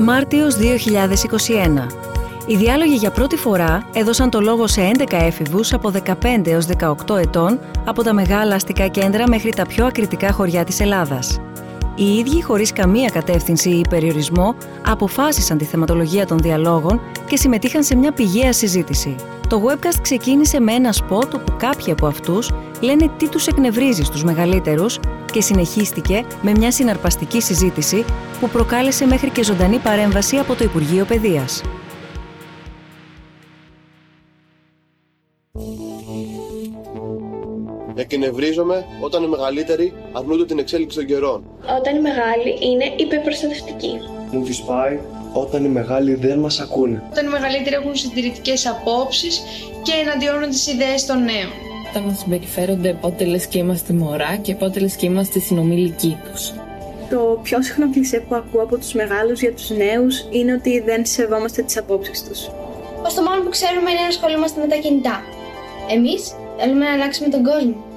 Μάρτιος 2021. Οι διάλογοι για πρώτη φορά έδωσαν το λόγο σε 11 έφηβους από 15 έως 18 ετών από τα μεγάλα αστικά κέντρα μέχρι τα πιο ακριτικά χωριά της Ελλάδας. Οι ίδιοι, χωρίς καμία κατεύθυνση ή περιορισμό, αποφάσισαν τη θεματολογία των διαλόγων και συμμετείχαν σε μια πηγαία συζήτηση. Το webcast ξεκίνησε με ένα σποτ όπου κάποιοι από αυτούς λένε τι τους εκνευρίζει στους μεγαλύτερους και συνεχίστηκε με μια συναρπαστική συζήτηση που προκάλεσε μέχρι και ζωντανή παρέμβαση από το Υπουργείο Παιδείας. Εκνευρίζομαι όταν οι μεγαλύτεροι αρνούνται την εξέλιξη των καιρών. Όταν οι μεγάλοι είναι υπερπροστατευτικοί. Μου τη πάει όταν οι μεγάλοι δεν μας ακούνε. Όταν οι μεγαλύτεροι έχουν συντηρητικές απόψεις και εναντιώνουν τις ιδέες των νέων. Όταν μας συμπεριφέρονται πότε λες και είμαστε μωρά και πότε λες και είμαστε συνομιλικοί τους. Το πιο συχνό κλισέ που ακούω από τους μεγάλους για τους νέους είναι ότι δεν σεβόμαστε τις απόψεις τους. Πως το μόνο που ξέρουμε είναι να ασχολούμαστε με τα κινητά. Εμείς θέλουμε να αλλάξουμε τον κόσμο.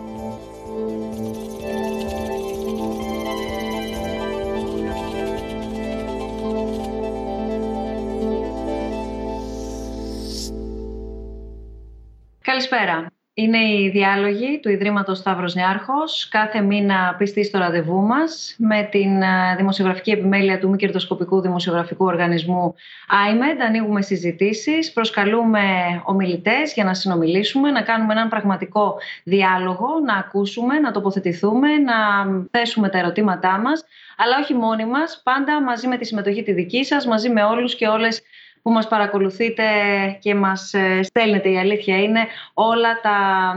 Καλησπέρα. Είναι οι διάλογοι του Ιδρύματος Σταύρος Νιάρχος. Κάθε μήνα πιστή στο ραντεβού μας με την ε, δημοσιογραφική επιμέλεια του μη κερδοσκοπικού δημοσιογραφικού οργανισμού IMED. Ανοίγουμε συζητήσεις, προσκαλούμε ομιλητές για να συνομιλήσουμε, να κάνουμε έναν πραγματικό διάλογο, να ακούσουμε, να τοποθετηθούμε, να θέσουμε τα ερωτήματά μας, αλλά όχι μόνοι μας, πάντα μαζί με τη συμμετοχή τη δική σας, μαζί με όλους και όλες που μας παρακολουθείτε και μας ε, στέλνετε. Η αλήθεια είναι όλα τα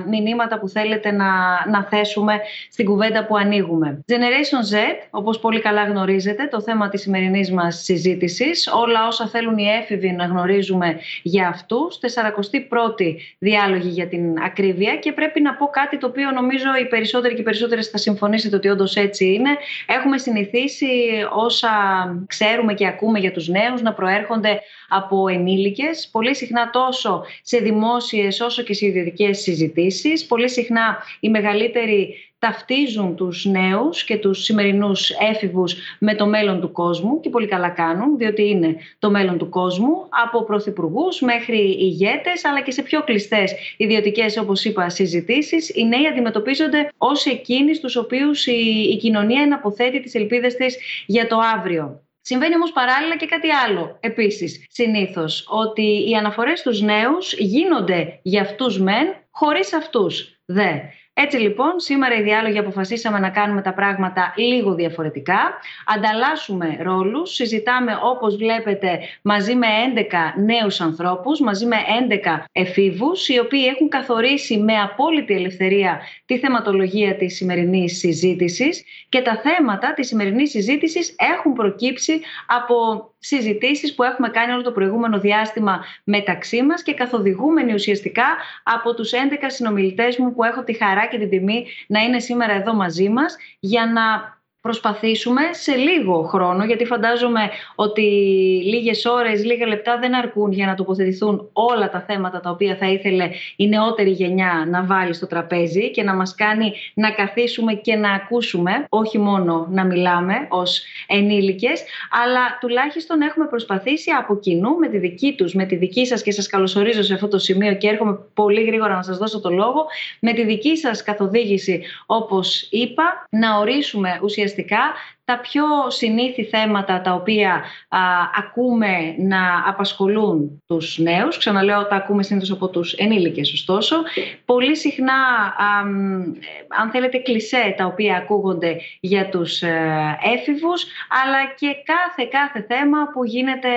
μηνύματα που θέλετε να, να θέσουμε στην κουβέντα που ανοίγουμε. Generation Z, όπως πολύ καλά γνωρίζετε, το θέμα της σημερινής μας συζήτησης, όλα όσα θέλουν οι έφηβοι να γνωρίζουμε για αυτούς, 41η διάλογη για την ακρίβεια και πρέπει να πω κάτι το οποίο νομίζω οι περισσότεροι και οι περισσότερες θα συμφωνήσετε ότι όντως έτσι είναι. Έχουμε συνηθίσει όσα ξέρουμε και ακούμε για τους νέους να προέρχονται από ενήλικες, πολύ συχνά τόσο σε δημόσιες όσο και σε ιδιωτικές συζητήσεις. Πολύ συχνά οι μεγαλύτεροι ταυτίζουν τους νέους και τους σημερινούς έφηβους με το μέλλον του κόσμου και πολύ καλά κάνουν, διότι είναι το μέλλον του κόσμου, από πρωθυπουργούς μέχρι ηγέτες, αλλά και σε πιο κλειστές ιδιωτικές, όπως είπα, συζητήσεις, οι νέοι αντιμετωπίζονται ως εκείνοι στους οποίους η, η κοινωνία εναποθέτει τις ελπίδες της για το αύριο. Συμβαίνει όμως παράλληλα και κάτι άλλο επίσης συνήθως, ότι οι αναφορές στους νέους γίνονται για αυτούς μεν, χωρίς αυτούς δε. Έτσι λοιπόν, σήμερα οι διάλογοι αποφασίσαμε να κάνουμε τα πράγματα λίγο διαφορετικά. Ανταλλάσσουμε ρόλους, συζητάμε όπως βλέπετε μαζί με 11 νέους ανθρώπους, μαζί με 11 εφήβους, οι οποίοι έχουν καθορίσει με απόλυτη ελευθερία τη θεματολογία της σημερινής συζήτησης και τα θέματα της σημερινής συζήτησης έχουν προκύψει από συζητήσεις που έχουμε κάνει όλο το προηγούμενο διάστημα μεταξύ μας και καθοδηγούμενοι ουσιαστικά από τους 11 συνομιλητές μου που έχω τη χαρά και την τιμή να είναι σήμερα εδώ μαζί μας για να προσπαθήσουμε σε λίγο χρόνο, γιατί φαντάζομαι ότι λίγες ώρες, λίγα λεπτά δεν αρκούν για να τοποθετηθούν όλα τα θέματα τα οποία θα ήθελε η νεότερη γενιά να βάλει στο τραπέζι και να μας κάνει να καθίσουμε και να ακούσουμε, όχι μόνο να μιλάμε ως ενήλικες, αλλά τουλάχιστον έχουμε προσπαθήσει από κοινού με τη δική τους, με τη δική σας και σας καλωσορίζω σε αυτό το σημείο και έρχομαι πολύ γρήγορα να σας δώσω το λόγο, με τη δική σας καθοδήγηση όπως είπα, να ορίσουμε ουσιαστικά ουσιαστικά τα πιο συνήθι θέματα τα οποία ακούμε να απασχολούν τους νέους, ξαναλέω τα ακούμε συνήθως από τους ενήλικες ωστόσο, πολύ συχνά αν θέλετε κλισέ τα οποία ακούγονται για τους ε, έφηβους, αλλά και κάθε κάθε θέμα που γίνεται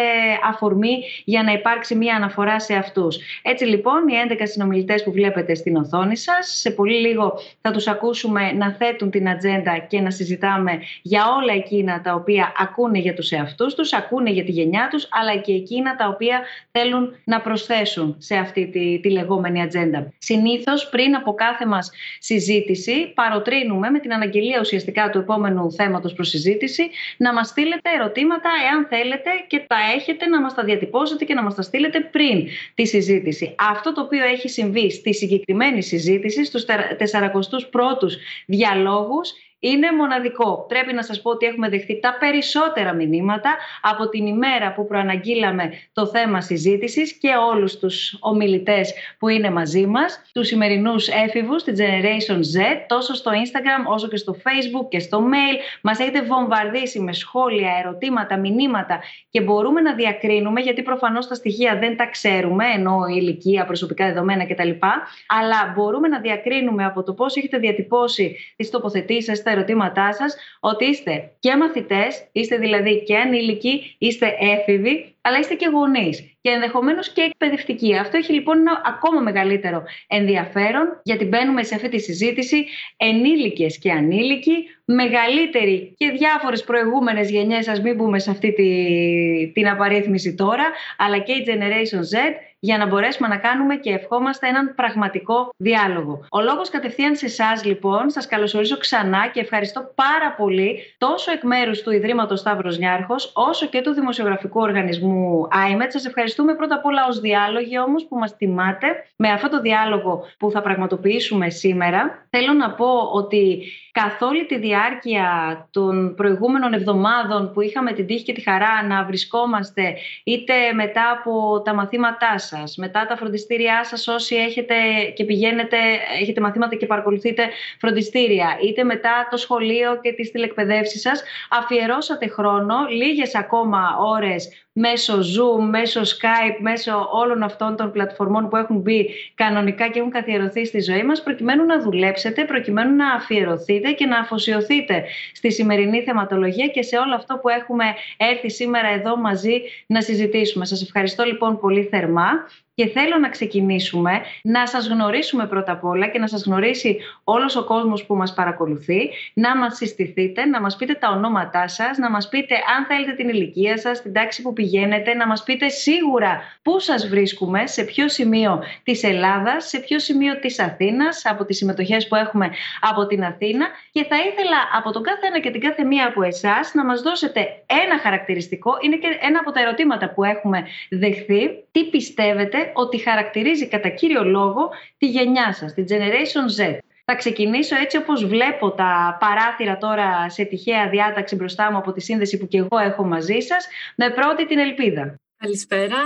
αφορμή για να υπάρξει μια αναφορά σε αυτούς. Έτσι λοιπόν οι 11 συνομιλητές που βλέπετε στην οθόνη σας, σε πολύ λίγο θα τους ακούσουμε να θέτουν την ατζέντα και να συζητάμε για όλα εκείνα τα οποία ακούνε για τους εαυτούς τους, ακούνε για τη γενιά τους, αλλά και εκείνα τα οποία θέλουν να προσθέσουν σε αυτή τη, τη λεγόμενη ατζέντα. Συνήθως πριν από κάθε μας συζήτηση παροτρύνουμε με την αναγγελία ουσιαστικά του επόμενου θέματος προς συζήτηση να μας στείλετε ερωτήματα εάν θέλετε και τα έχετε να μας τα διατυπώσετε και να μας τα στείλετε πριν τη συζήτηση. Αυτό το οποίο έχει συμβεί στη συγκεκριμένη συζήτηση, στους 41ους διαλόγους, είναι μοναδικό. Πρέπει να σας πω ότι έχουμε δεχθεί τα περισσότερα μηνύματα από την ημέρα που προαναγγείλαμε το θέμα συζήτησης και όλους τους ομιλητές που είναι μαζί μας, τους σημερινούς έφηβους, την Generation Z, τόσο στο Instagram όσο και στο Facebook και στο mail. Μας έχετε βομβαρδίσει με σχόλια, ερωτήματα, μηνύματα και μπορούμε να διακρίνουμε, γιατί προφανώς τα στοιχεία δεν τα ξέρουμε, ενώ η ηλικία, προσωπικά δεδομένα κτλ. Αλλά μπορούμε να διακρίνουμε από το πώς έχετε διατυπώσει τις τοποθετήσεις στα ερωτήματά σας ότι είστε και μαθητές, είστε δηλαδή και ανήλικοι, είστε έφηβοι, αλλά είστε και γονείς και ενδεχομένως και εκπαιδευτικοί. Αυτό έχει λοιπόν ένα ακόμα μεγαλύτερο ενδιαφέρον, γιατί μπαίνουμε σε αυτή τη συζήτηση ενήλικες και ανήλικοι, μεγαλύτεροι και διάφορες προηγούμενες γενιές, ας μην μπούμε σε αυτή τη, την απαρίθμηση τώρα, αλλά και η Generation Z, για να μπορέσουμε να κάνουμε και ευχόμαστε έναν πραγματικό διάλογο. Ο λόγος κατευθείαν σε εσάς, λοιπόν, σας καλωσορίζω ξανά και ευχαριστώ πάρα πολύ τόσο εκ μέρους του Ιδρύματος Σταύρος Νιάρχος, όσο και του Δημοσιογραφικού Οργανισμού IMET. Σας ευχαριστούμε πρώτα απ' όλα ως διάλογοι όμως που μας τιμάτε με αυτό το διάλογο που θα πραγματοποιήσουμε σήμερα. Θέλω να πω ότι καθ' όλη τη διάρκεια των προηγούμενων εβδομάδων που είχαμε την τύχη και τη χαρά να βρισκόμαστε είτε μετά από τα μαθήματά σας, μετά τα φροντιστήριά σας όσοι έχετε και πηγαίνετε, έχετε μαθήματα και παρακολουθείτε φροντιστήρια, είτε μετά το σχολείο και τις τηλεκπαιδεύσεις σας, αφιερώσατε χρόνο, λίγες ακόμα ώρες μέσω Zoom, μέσω Skype, μέσω όλων αυτών των πλατφορμών που έχουν μπει κανονικά και έχουν καθιερωθεί στη ζωή μας, προκειμένου να δουλέψετε, προκειμένου να αφιερωθείτε και να αφοσιωθείτε στη σημερινή θεματολογία και σε όλο αυτό που έχουμε έρθει σήμερα εδώ μαζί να συζητήσουμε. Σας ευχαριστώ λοιπόν πολύ θερμά και θέλω να ξεκινήσουμε να σας γνωρίσουμε πρώτα απ' όλα και να σας γνωρίσει όλος ο κόσμος που μας παρακολουθεί, να μας συστηθείτε, να μας πείτε τα ονόματά σας, να μας πείτε αν θέλετε την ηλικία σας, την τάξη που πηγαίνετε, να μας πείτε σίγουρα πού σας βρίσκουμε, σε ποιο σημείο της Ελλάδας, σε ποιο σημείο της Αθήνας, από τις συμμετοχές που έχουμε από την Αθήνα. Και θα ήθελα από τον κάθε ένα και την κάθε μία από εσάς να μας δώσετε ένα χαρακτηριστικό, είναι και ένα από τα ερωτήματα που έχουμε δεχθεί, τι πιστεύετε ότι χαρακτηρίζει κατά κύριο λόγο τη γενιά σας, τη Generation Z. Θα ξεκινήσω έτσι όπως βλέπω τα παράθυρα τώρα σε τυχαία διάταξη μπροστά μου από τη σύνδεση που και εγώ έχω μαζί σας, με πρώτη την Ελπίδα. Καλησπέρα.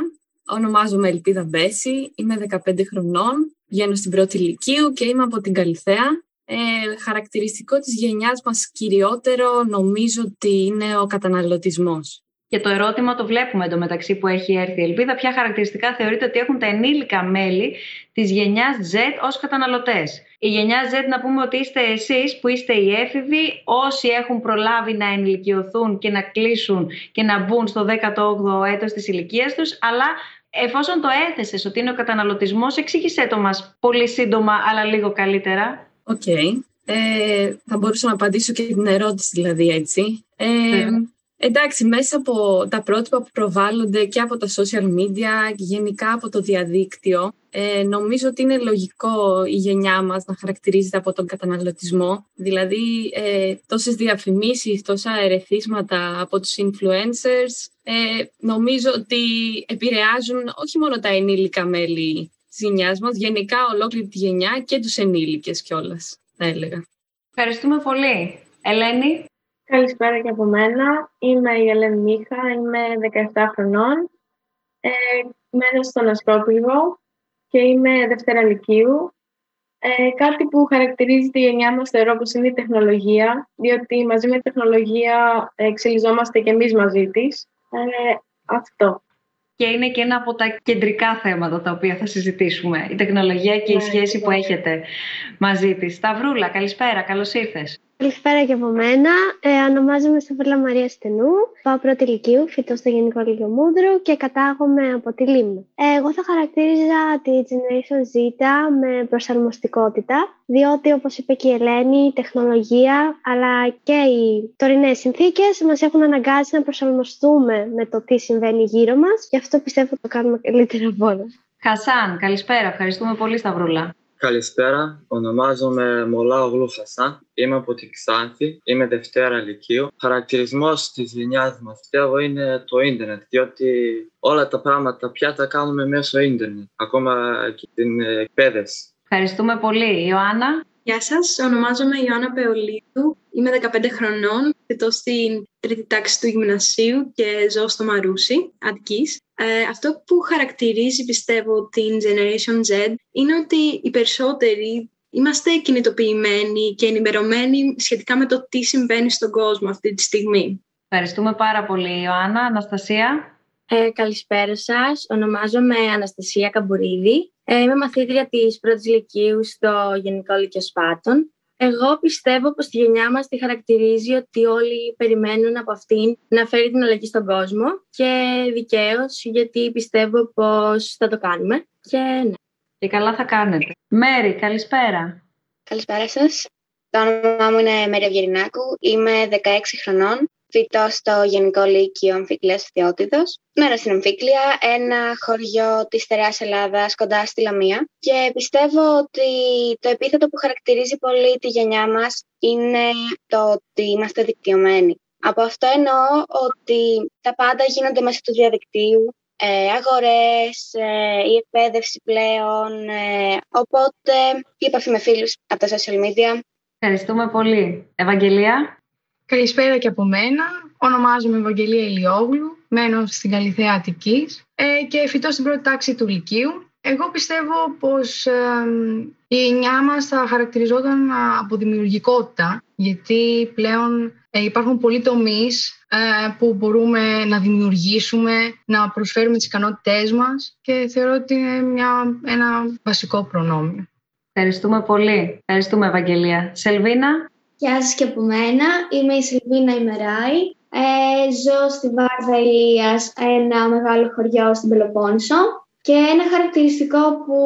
Ονομάζομαι Ελπίδα Μπέση, είμαι 15 χρονών, βγαίνω στην πρώτη ηλικίου και είμαι από την Καλυθέα. Ε, χαρακτηριστικό της γενιάς μας κυριότερο νομίζω ότι είναι ο καταναλωτισμός. Και το ερώτημα το βλέπουμε εντωμεταξύ που έχει έρθει η Ελπίδα. Ποια χαρακτηριστικά θεωρείτε ότι έχουν τα ενήλικα μέλη της γενιάς Z ως καταναλωτές; Η γενιά Z, να πούμε ότι είστε εσείς που είστε οι έφηβοι, όσοι έχουν προλάβει να ενηλικιωθούν και να κλείσουν και να μπουν στο 18ο έτος της ηλικίας τους, αλλά εφόσον το έθεσες ότι είναι ο καταναλωτισμός, εξήγησέ το μας πολύ σύντομα, αλλά λίγο καλύτερα. OK. Okay. Ε, θα μπορούσα να απαντήσω και την ερώτηση δηλαδή έτσι. Ε, Εντάξει, μέσα από τα πρότυπα που προβάλλονται και από τα social media και γενικά από το διαδίκτυο, ε, νομίζω ότι είναι λογικό η γενιά μας να χαρακτηρίζεται από τον καταναλωτισμό. Δηλαδή, ε, τόσες διαφημίσεις, τόσα ερεθίσματα από τους influencers, ε, νομίζω ότι επηρεάζουν όχι μόνο τα ενήλικα μέλη της γενιάς μας, γενικά ολόκληρη τη γενιά και τους ενήλικες κιόλας, θα έλεγα. Ευχαριστούμε πολύ. Ελένη. Καλησπέρα και από μένα. Είμαι η Ελένη Μίχα, είμαι 17 χρονών. Ε, μένω στον Ασκόπηγο και είμαι δευτέρα λυκείου. Ε, κάτι που χαρακτηρίζει τη γενιά μας θεωρώ πως είναι η τεχνολογία, διότι μαζί με τη τεχνολογία εξελιζόμαστε και εμείς μαζί της. Ε, αυτό. Και είναι και ένα από τα κεντρικά θέματα τα οποία θα συζητήσουμε. Η τεχνολογία και η ναι, σχέση που έχετε μαζί της. Σταυρούλα, καλησπέρα, καλώς ήρθες. Καλησπέρα και από μένα. Ε, ονομάζομαι Σαββέλα Μαρία Στενού. Πάω πρώτη ηλικίου, φοιτώ στο Γενικό Λύκειο Μούδρου και κατάγομαι από τη Λίμνο. Ε, εγώ θα χαρακτήριζα τη Generation Z με προσαρμοστικότητα, διότι όπως είπε και η Ελένη, η τεχνολογία αλλά και οι τωρινές συνθήκες μας έχουν αναγκάσει να προσαρμοστούμε με το τι συμβαίνει γύρω μας. Γι' αυτό πιστεύω ότι το κάνουμε καλύτερα από όλα. Χασάν, καλησπέρα. Ευχαριστούμε πολύ Σταυρούλα. Καλησπέρα, ονομάζομαι Μολά Ογλου Χασάν, είμαι από την Ξάνθη, είμαι Δευτέρα Λυκείου. Χαρακτηρισμός της γενιάς μα πιστεύω είναι το ίντερνετ, διότι όλα τα πράγματα πια τα κάνουμε μέσω ίντερνετ, ακόμα και την εκπαίδευση. Ευχαριστούμε πολύ. Ιωάννα. Γεια σας, ονομάζομαι Ιωάννα Πεολίδου, είμαι 15 χρονών, φοιτώ στην τρίτη τάξη του γυμνασίου και ζω στο Μαρούσι, Αττικής. Ε, αυτό που χαρακτηρίζει, πιστεύω, την Generation Z είναι ότι οι περισσότεροι είμαστε κινητοποιημένοι και ενημερωμένοι σχετικά με το τι συμβαίνει στον κόσμο αυτή τη στιγμή. Ευχαριστούμε πάρα πολύ, Ιωάννα. Αναστασία. Ε, καλησπέρα σας. Ονομάζομαι Αναστασία Καμπουρίδη. Ε, είμαι μαθήτρια της πρώτης λυκείου στο Γενικό Λύκειο Σπάτων. Εγώ πιστεύω πως τη γενιά μας τη χαρακτηρίζει ότι όλοι περιμένουν από αυτήν να φέρει την αλλαγή στον κόσμο και δικαίως γιατί πιστεύω πως θα το κάνουμε και ναι. Και καλά θα κάνετε. Μέρη, καλησπέρα. Καλησπέρα σας. Το όνομά μου είναι Μέρη Αυγερινάκου. Είμαι 16 χρονών φοιτώ στο Γενικό Λύκειο Αμφικλίας Θεότητος. Μένω στην Αμφίκλια, ένα χωριό της στερεάς Ελλάδας κοντά στη Λαμία και πιστεύω ότι το επίθετο που χαρακτηρίζει πολύ τη γενιά μας είναι το ότι είμαστε δικτυωμένοι. Από αυτό εννοώ ότι τα πάντα γίνονται μέσα του διαδικτύου, ε, αγορές, ε, η εκπαίδευση πλέον, ε, οπότε η επαφή με φίλους από τα social media. Ευχαριστούμε πολύ. Ευαγγελία. Καλησπέρα και από μένα. Ονομάζομαι Ευαγγελία Ηλιόγλου, μένω στην Καλυθέα Αττικής ε, και φοιτώ στην πρώτη τάξη του Λυκείου. Εγώ πιστεύω πως ε, η γενιά μας θα χαρακτηριζόταν από δημιουργικότητα, γιατί πλέον ε, υπάρχουν πολλοί τομείς ε, που μπορούμε να δημιουργήσουμε, να προσφέρουμε τις ικανότητές μας και θεωρώ ότι είναι μια, ένα βασικό προνόμιο. Ευχαριστούμε πολύ. Ευχαριστούμε, Ευαγγελία. Σελβίνα. Γεια σας και από μένα. Είμαι η Σιλβίνα Ημεράη. Ε, ζω στη Βάρδα Ηλίας, ένα μεγάλο χωριό στην Πελοπόννησο. Και ένα χαρακτηριστικό που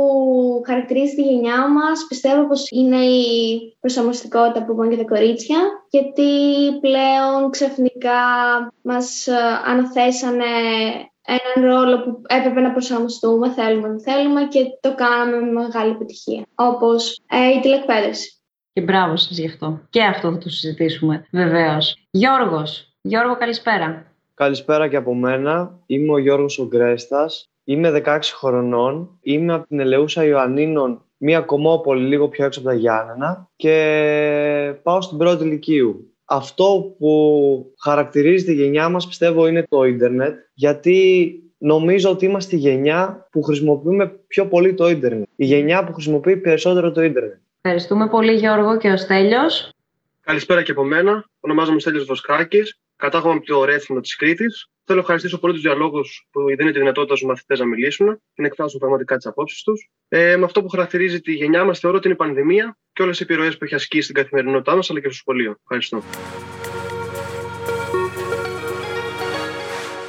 χαρακτηρίζει τη γενιά μας πιστεύω πως είναι η προσαρμοστικότητα που έχουν και τα κορίτσια γιατί πλέον ξαφνικά μας ε, αναθέσανε έναν ρόλο που έπρεπε να προσαρμοστούμε, θέλουμε να θέλουμε και το κάναμε με μεγάλη επιτυχία, όπως ε, η τηλεκπαίδευση. Και μπράβο σας γι' αυτό. Και αυτό θα το συζητήσουμε βεβαίως. Γιώργος. Γιώργο, καλησπέρα. Καλησπέρα και από μένα. Είμαι ο Γιώργος Ογκρέστας. Είμαι 16 χρονών. Είμαι από την Ελεούσα Ιωαννίνων, μία κομμόπολη λίγο πιο έξω από τα Γιάννενα και πάω στην πρώτη ηλικίου. Αυτό που χαρακτηρίζει τη γενιά μας πιστεύω είναι το ίντερνετ γιατί νομίζω ότι είμαστε η γενιά που χρησιμοποιούμε πιο πολύ το ίντερνετ. Η γενιά που χρησιμοποιεί περισσότερο το ίντερνετ. Ευχαριστούμε πολύ Γιώργο και ο Στέλιος. Καλησπέρα και από μένα. Ονομάζομαι Στέλιος Βοσκάκης. Κατάγομαι από το Ρέθινο της Κρήτης. Θέλω να ευχαριστήσω πολύ τους διαλόγους που δίνουν τη δυνατότητα στους μαθητές να μιλήσουν και να εκφράσουν πραγματικά τις απόψεις τους. Ε, με αυτό που χαρακτηρίζει τη γενιά μας, θεωρώ ότι είναι η πανδημία και όλες οι επιρροές που έχει ασκήσει στην καθημερινότητά μας αλλά και στο σχολείο. Ευχαριστώ.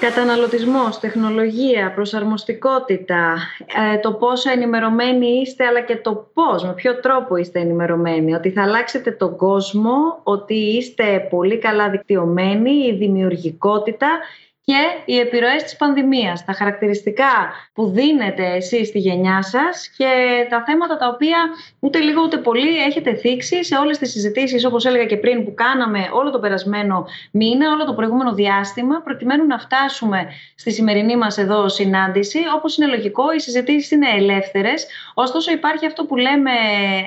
Καταναλωτισμός, τεχνολογία, προσαρμοστικότητα, ε, το πόσο ενημερωμένοι είστε αλλά και το πώς, με ποιο τρόπο είστε ενημερωμένοι, ότι θα αλλάξετε τον κόσμο, ότι είστε πολύ καλά δικτυωμένοι, η δημιουργικότητα και οι επιρροές της πανδημίας, τα χαρακτηριστικά που δίνετε εσείς στη γενιά σας και τα θέματα τα οποία ούτε λίγο ούτε πολύ έχετε θίξει σε όλες τις συζητήσεις όπως έλεγα και πριν που κάναμε όλο το περασμένο μήνα, όλο το προηγούμενο διάστημα προκειμένου να φτάσουμε στη σημερινή μας εδώ συνάντηση. Όπως είναι λογικό οι συζητήσεις είναι ελεύθερες, ωστόσο υπάρχει αυτό που λέμε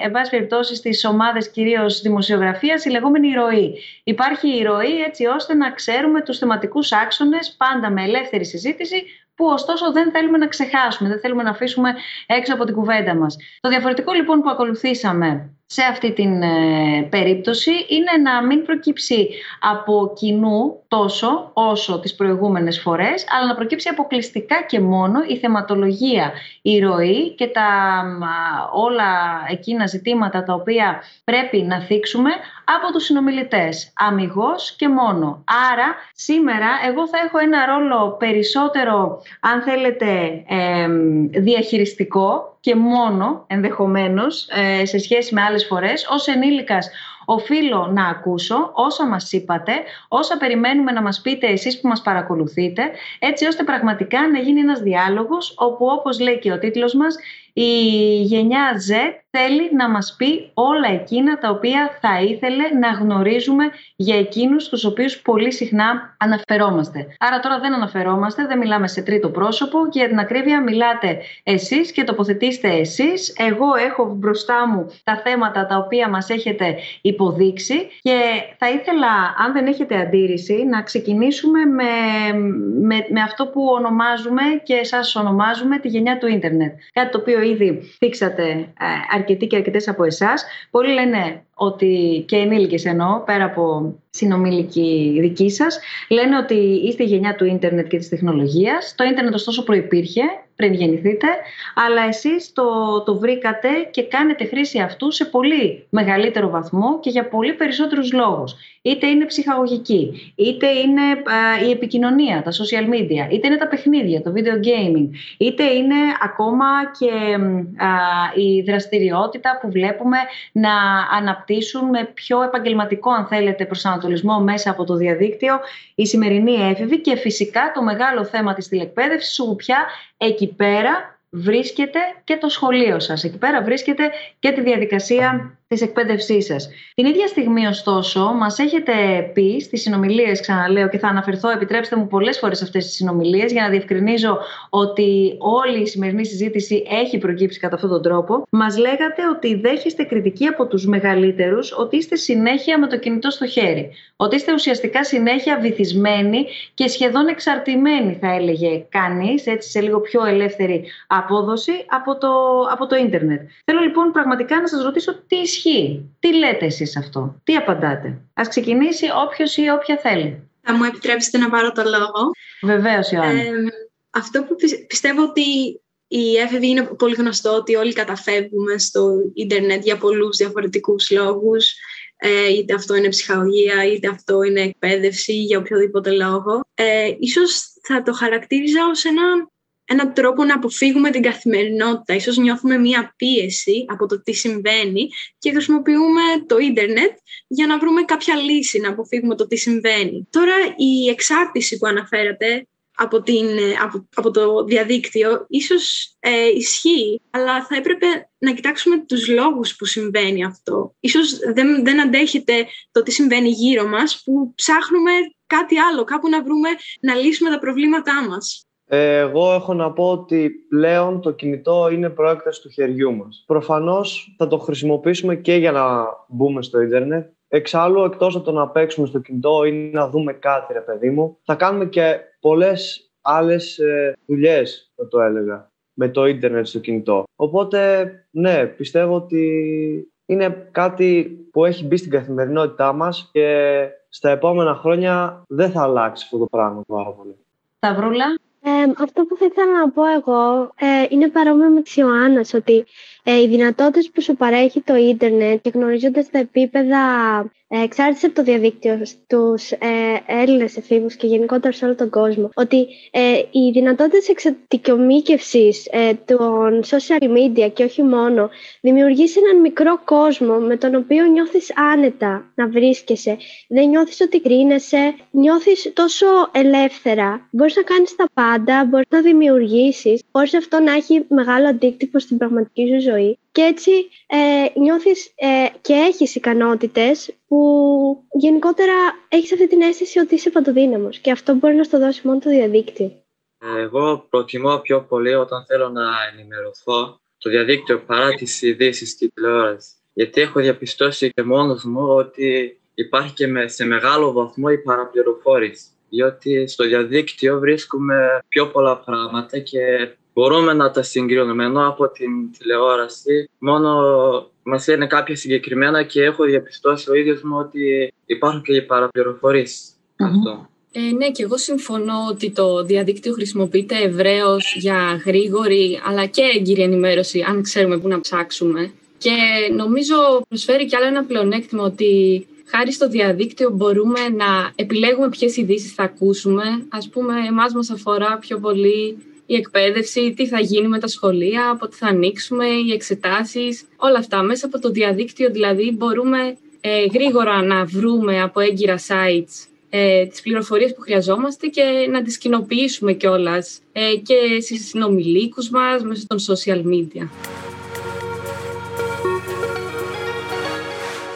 εν πάση περιπτώσει στις ομάδες κυρίως δημοσιογραφίας η λεγόμενη ροή. Υπάρχει η ροή έτσι ώστε να ξέρουμε τους θεματικούς άξονες πάντα με ελεύθερη συζήτηση, που ωστόσο δεν θέλουμε να ξεχάσουμε, δεν θέλουμε να αφήσουμε έξω από την κουβέντα μας. Το διαφορετικό λοιπόν που ακολουθήσαμε σε αυτή την ε, περίπτωση είναι να μην προκύψει από κοινού τόσο όσο τις προηγούμενες φορές, αλλά να προκύψει αποκλειστικά και μόνο η θεματολογία, η ροή και τα όλα εκείνα ζητήματα τα οποία πρέπει να θίξουμε από τους συνομιλητές, αμυγός και μόνο. Άρα σήμερα εγώ θα έχω ένα ρόλο περισσότερο, αν θέλετε, διαχειριστικό και μόνο ενδεχομένως ε, σε σχέση με άλλες φορές ως ενήλικας οφείλω να ακούσω όσα μας είπατε, όσα περιμένουμε να μας πείτε εσείς που μας παρακολουθείτε, έτσι ώστε πραγματικά να γίνει ένας διάλογος όπου όπως λέει και ο τίτλος μας η γενιά Z θέλει να μας πει όλα εκείνα τα οποία θα ήθελε να γνωρίζουμε για εκείνους τους οποίους πολύ συχνά αναφερόμαστε. Άρα τώρα δεν αναφερόμαστε, δεν μιλάμε σε τρίτο πρόσωπο και για την ακρίβεια μιλάτε εσείς και τοποθετήστε εσείς. Εγώ έχω μπροστά μου τα θέματα τα οποία μας έχετε υποδείξει και θα ήθελα, αν δεν έχετε αντίρρηση, να ξεκινήσουμε με, με, με αυτό που ονομάζουμε και εσάς ονομάζουμε τη γενιά του ίντερνετ. Κάτι το οποίο ήδη θίξατε ε, αρκετοί και αρκετές από εσάς. Πολλοί λένε ότι και ενήλικες εννοώ, πέρα από συνομιλική δική σας, λένε ότι είστε η γενιά του ίντερνετ και της τεχνολογίας. Το ίντερνετ ωστόσο προϋπήρχε πριν γεννηθείτε, αλλά εσείς το, το βρήκατε και κάνετε χρήση αυτού σε πολύ μεγαλύτερο βαθμό και για πολύ περισσότερους λόγους. Είτε είναι ψυχαγωγική, είτε είναι η επικοινωνία, τα social media, είτε είναι τα παιχνίδια, το video gaming, είτε είναι ακόμα και η δραστηριότητα που βλέπουμε να αναπτύσσεται με πιο επαγγελματικό, αν θέλετε, προσανατολισμό μέσα από το διαδίκτυο η σημερινή έφηβη και φυσικά το μεγάλο θέμα της τηλεκπαίδευσης όπου πια εκεί πέρα βρίσκεται και το σχολείο σας. Εκεί πέρα βρίσκεται και τη διαδικασία της εκπαίδευσής σας. Την ίδια στιγμή, ωστόσο, μας έχετε πει στις συνομιλίες, ξαναλέω και θα αναφερθώ, επιτρέψτε μου πολλές φορές αυτές τις συνομιλίες, για να διευκρινίζω ότι όλη η σημερινή συζήτηση έχει προκύψει κατά αυτόν τον τρόπο. Μας λέγατε ότι δέχεστε κριτική από τους μεγαλύτερους, ότι είστε συνέχεια με το κινητό στο χέρι. Ότι είστε ουσιαστικά συνέχεια βυθισμένοι και σχεδόν εξαρτημένοι, θα έλεγε κανείς, έτσι σε λίγο πιο ελεύθερη απόδοση από το, από το ίντερνετ. Θέλω λοιπόν πραγματικά να σας ρωτήσω τι ισχύει. Τι λέτε εσείς αυτό, τι απαντάτε; Ας ξεκινήσει όποιος ή όποια θέλει. Θα μου επιτρέψετε να πάρω το λόγο; Βεβαίως, Ιωάννη. Ε, αυτό που πιστεύω ότι η έφηβη είναι πολύ γνωστό ότι όλοι καταφεύγουμε στο ίντερνετ για πολλούς διαφορετικούς λόγους. Ε, είτε αυτό είναι ψυχαγωγία, είτε αυτό είναι εκπαίδευση, για οποιοδήποτε λόγο. Ε, ίσως θα το χαρακτήριζα ως ένα έναν τρόπο να αποφύγουμε την καθημερινότητα. Ίσως νιώθουμε μία πίεση από το τι συμβαίνει και χρησιμοποιούμε το ίντερνετ για να βρούμε κάποια λύση, να αποφύγουμε το τι συμβαίνει. Τώρα η εξάρτηση που αναφέρατε από, την, από, από το διαδίκτυο ίσως ε, ισχύει, αλλά θα έπρεπε να κοιτάξουμε τους λόγους που συμβαίνει αυτό. Ίσως δεν, δεν αντέχετε το τι συμβαίνει γύρω μας που ψάχνουμε κάτι άλλο, κάπου να βρούμε να λύσουμε τα προβλήματά μας. Εγώ έχω να πω ότι πλέον το κινητό είναι προέκταση του χεριού μας. Προφανώς θα το χρησιμοποιήσουμε και για να μπούμε στο ίντερνετ. Εξάλλου, εκτός από το να παίξουμε στο κινητό ή να δούμε κάτι, ρε παιδί μου, θα κάνουμε και πολλές άλλες ε, δουλειές, θα το έλεγα, με το ίντερνετ στο κινητό. Οπότε, ναι, πιστεύω ότι είναι κάτι που έχει μπει στην καθημερινότητά μας και στα επόμενα χρόνια δεν θα αλλάξει αυτό το πράγμα πάρα πολύ. Σταυρούλα. Ε, αυτό που θα ήθελα να πω εγώ ε, είναι παρόμοιο με τη Ιωάννας, ότι ε, οι δυνατότητες που σου παρέχει το ίντερνετ και γνωρίζοντας τα επίπεδα ε, εξάρτηση από το διαδίκτυο στους ε, Έλληνες εφήβους και γενικότερα σε όλο τον κόσμο ότι ε, οι δυνατότητες εξατικιομήκευσης ε, των social media και όχι μόνο δημιουργείς έναν μικρό κόσμο με τον οποίο νιώθεις άνετα να βρίσκεσαι. Δεν νιώθεις ότι κρίνεσαι νιώθεις τόσο ελεύθερα. Μπορείς να κάνεις τα πάντα, μπορείς να δημιουργήσεις μπορείς αυτό να έχει μεγάλο αντίκτυπο στην πραγματική σου ζωή και έτσι ε, νιώθεις ε, και έχεις ικανότητες που γενικότερα έχεις αυτή την αίσθηση ότι είσαι παντοδύναμος και αυτό μπορεί να στο δώσει μόνο το διαδίκτυο. Εγώ προτιμώ πιο πολύ όταν θέλω να ενημερωθώ το διαδίκτυο παρά τις ειδήσεις στη τηλεόραση. Γιατί έχω διαπιστώσει και μόνος μου ότι υπάρχει και σε μεγάλο βαθμό η παραπληροφόρηση. Διότι στο διαδίκτυο βρίσκουμε πιο πολλά πράγματα και μπορούμε να τα συγκρίνουμε. Ενώ από την τηλεόραση μόνο μας λένε κάποια συγκεκριμένα και έχω διαπιστώσει ο ίδιος μου ότι υπάρχουν και οι παραπληροφορίες αυτό. Ε, ναι, και εγώ συμφωνώ ότι το διαδίκτυο χρησιμοποιείται ευρέως για γρήγορη αλλά και έγκυρη ενημέρωση, αν ξέρουμε πού να ψάξουμε. Και νομίζω προσφέρει κι άλλο ένα πλεονέκτημα ότι χάρη στο διαδίκτυο μπορούμε να επιλέγουμε ποιες ειδήσεις θα ακούσουμε. Ας πούμε, εμάς μας αφορά πιο πολύ η εκπαίδευση, τι θα γίνει με τα σχολεία, από τι θα ανοίξουμε, οι εξετάσεις, όλα αυτά. Μέσα από το διαδίκτυο δηλαδή μπορούμε ε, γρήγορα να βρούμε από έγκυρα sites ε, τις πληροφορίες που χρειαζόμαστε και να τις κοινοποιήσουμε κιόλας ε, και στις συνομιλίκους μας μέσω των social media.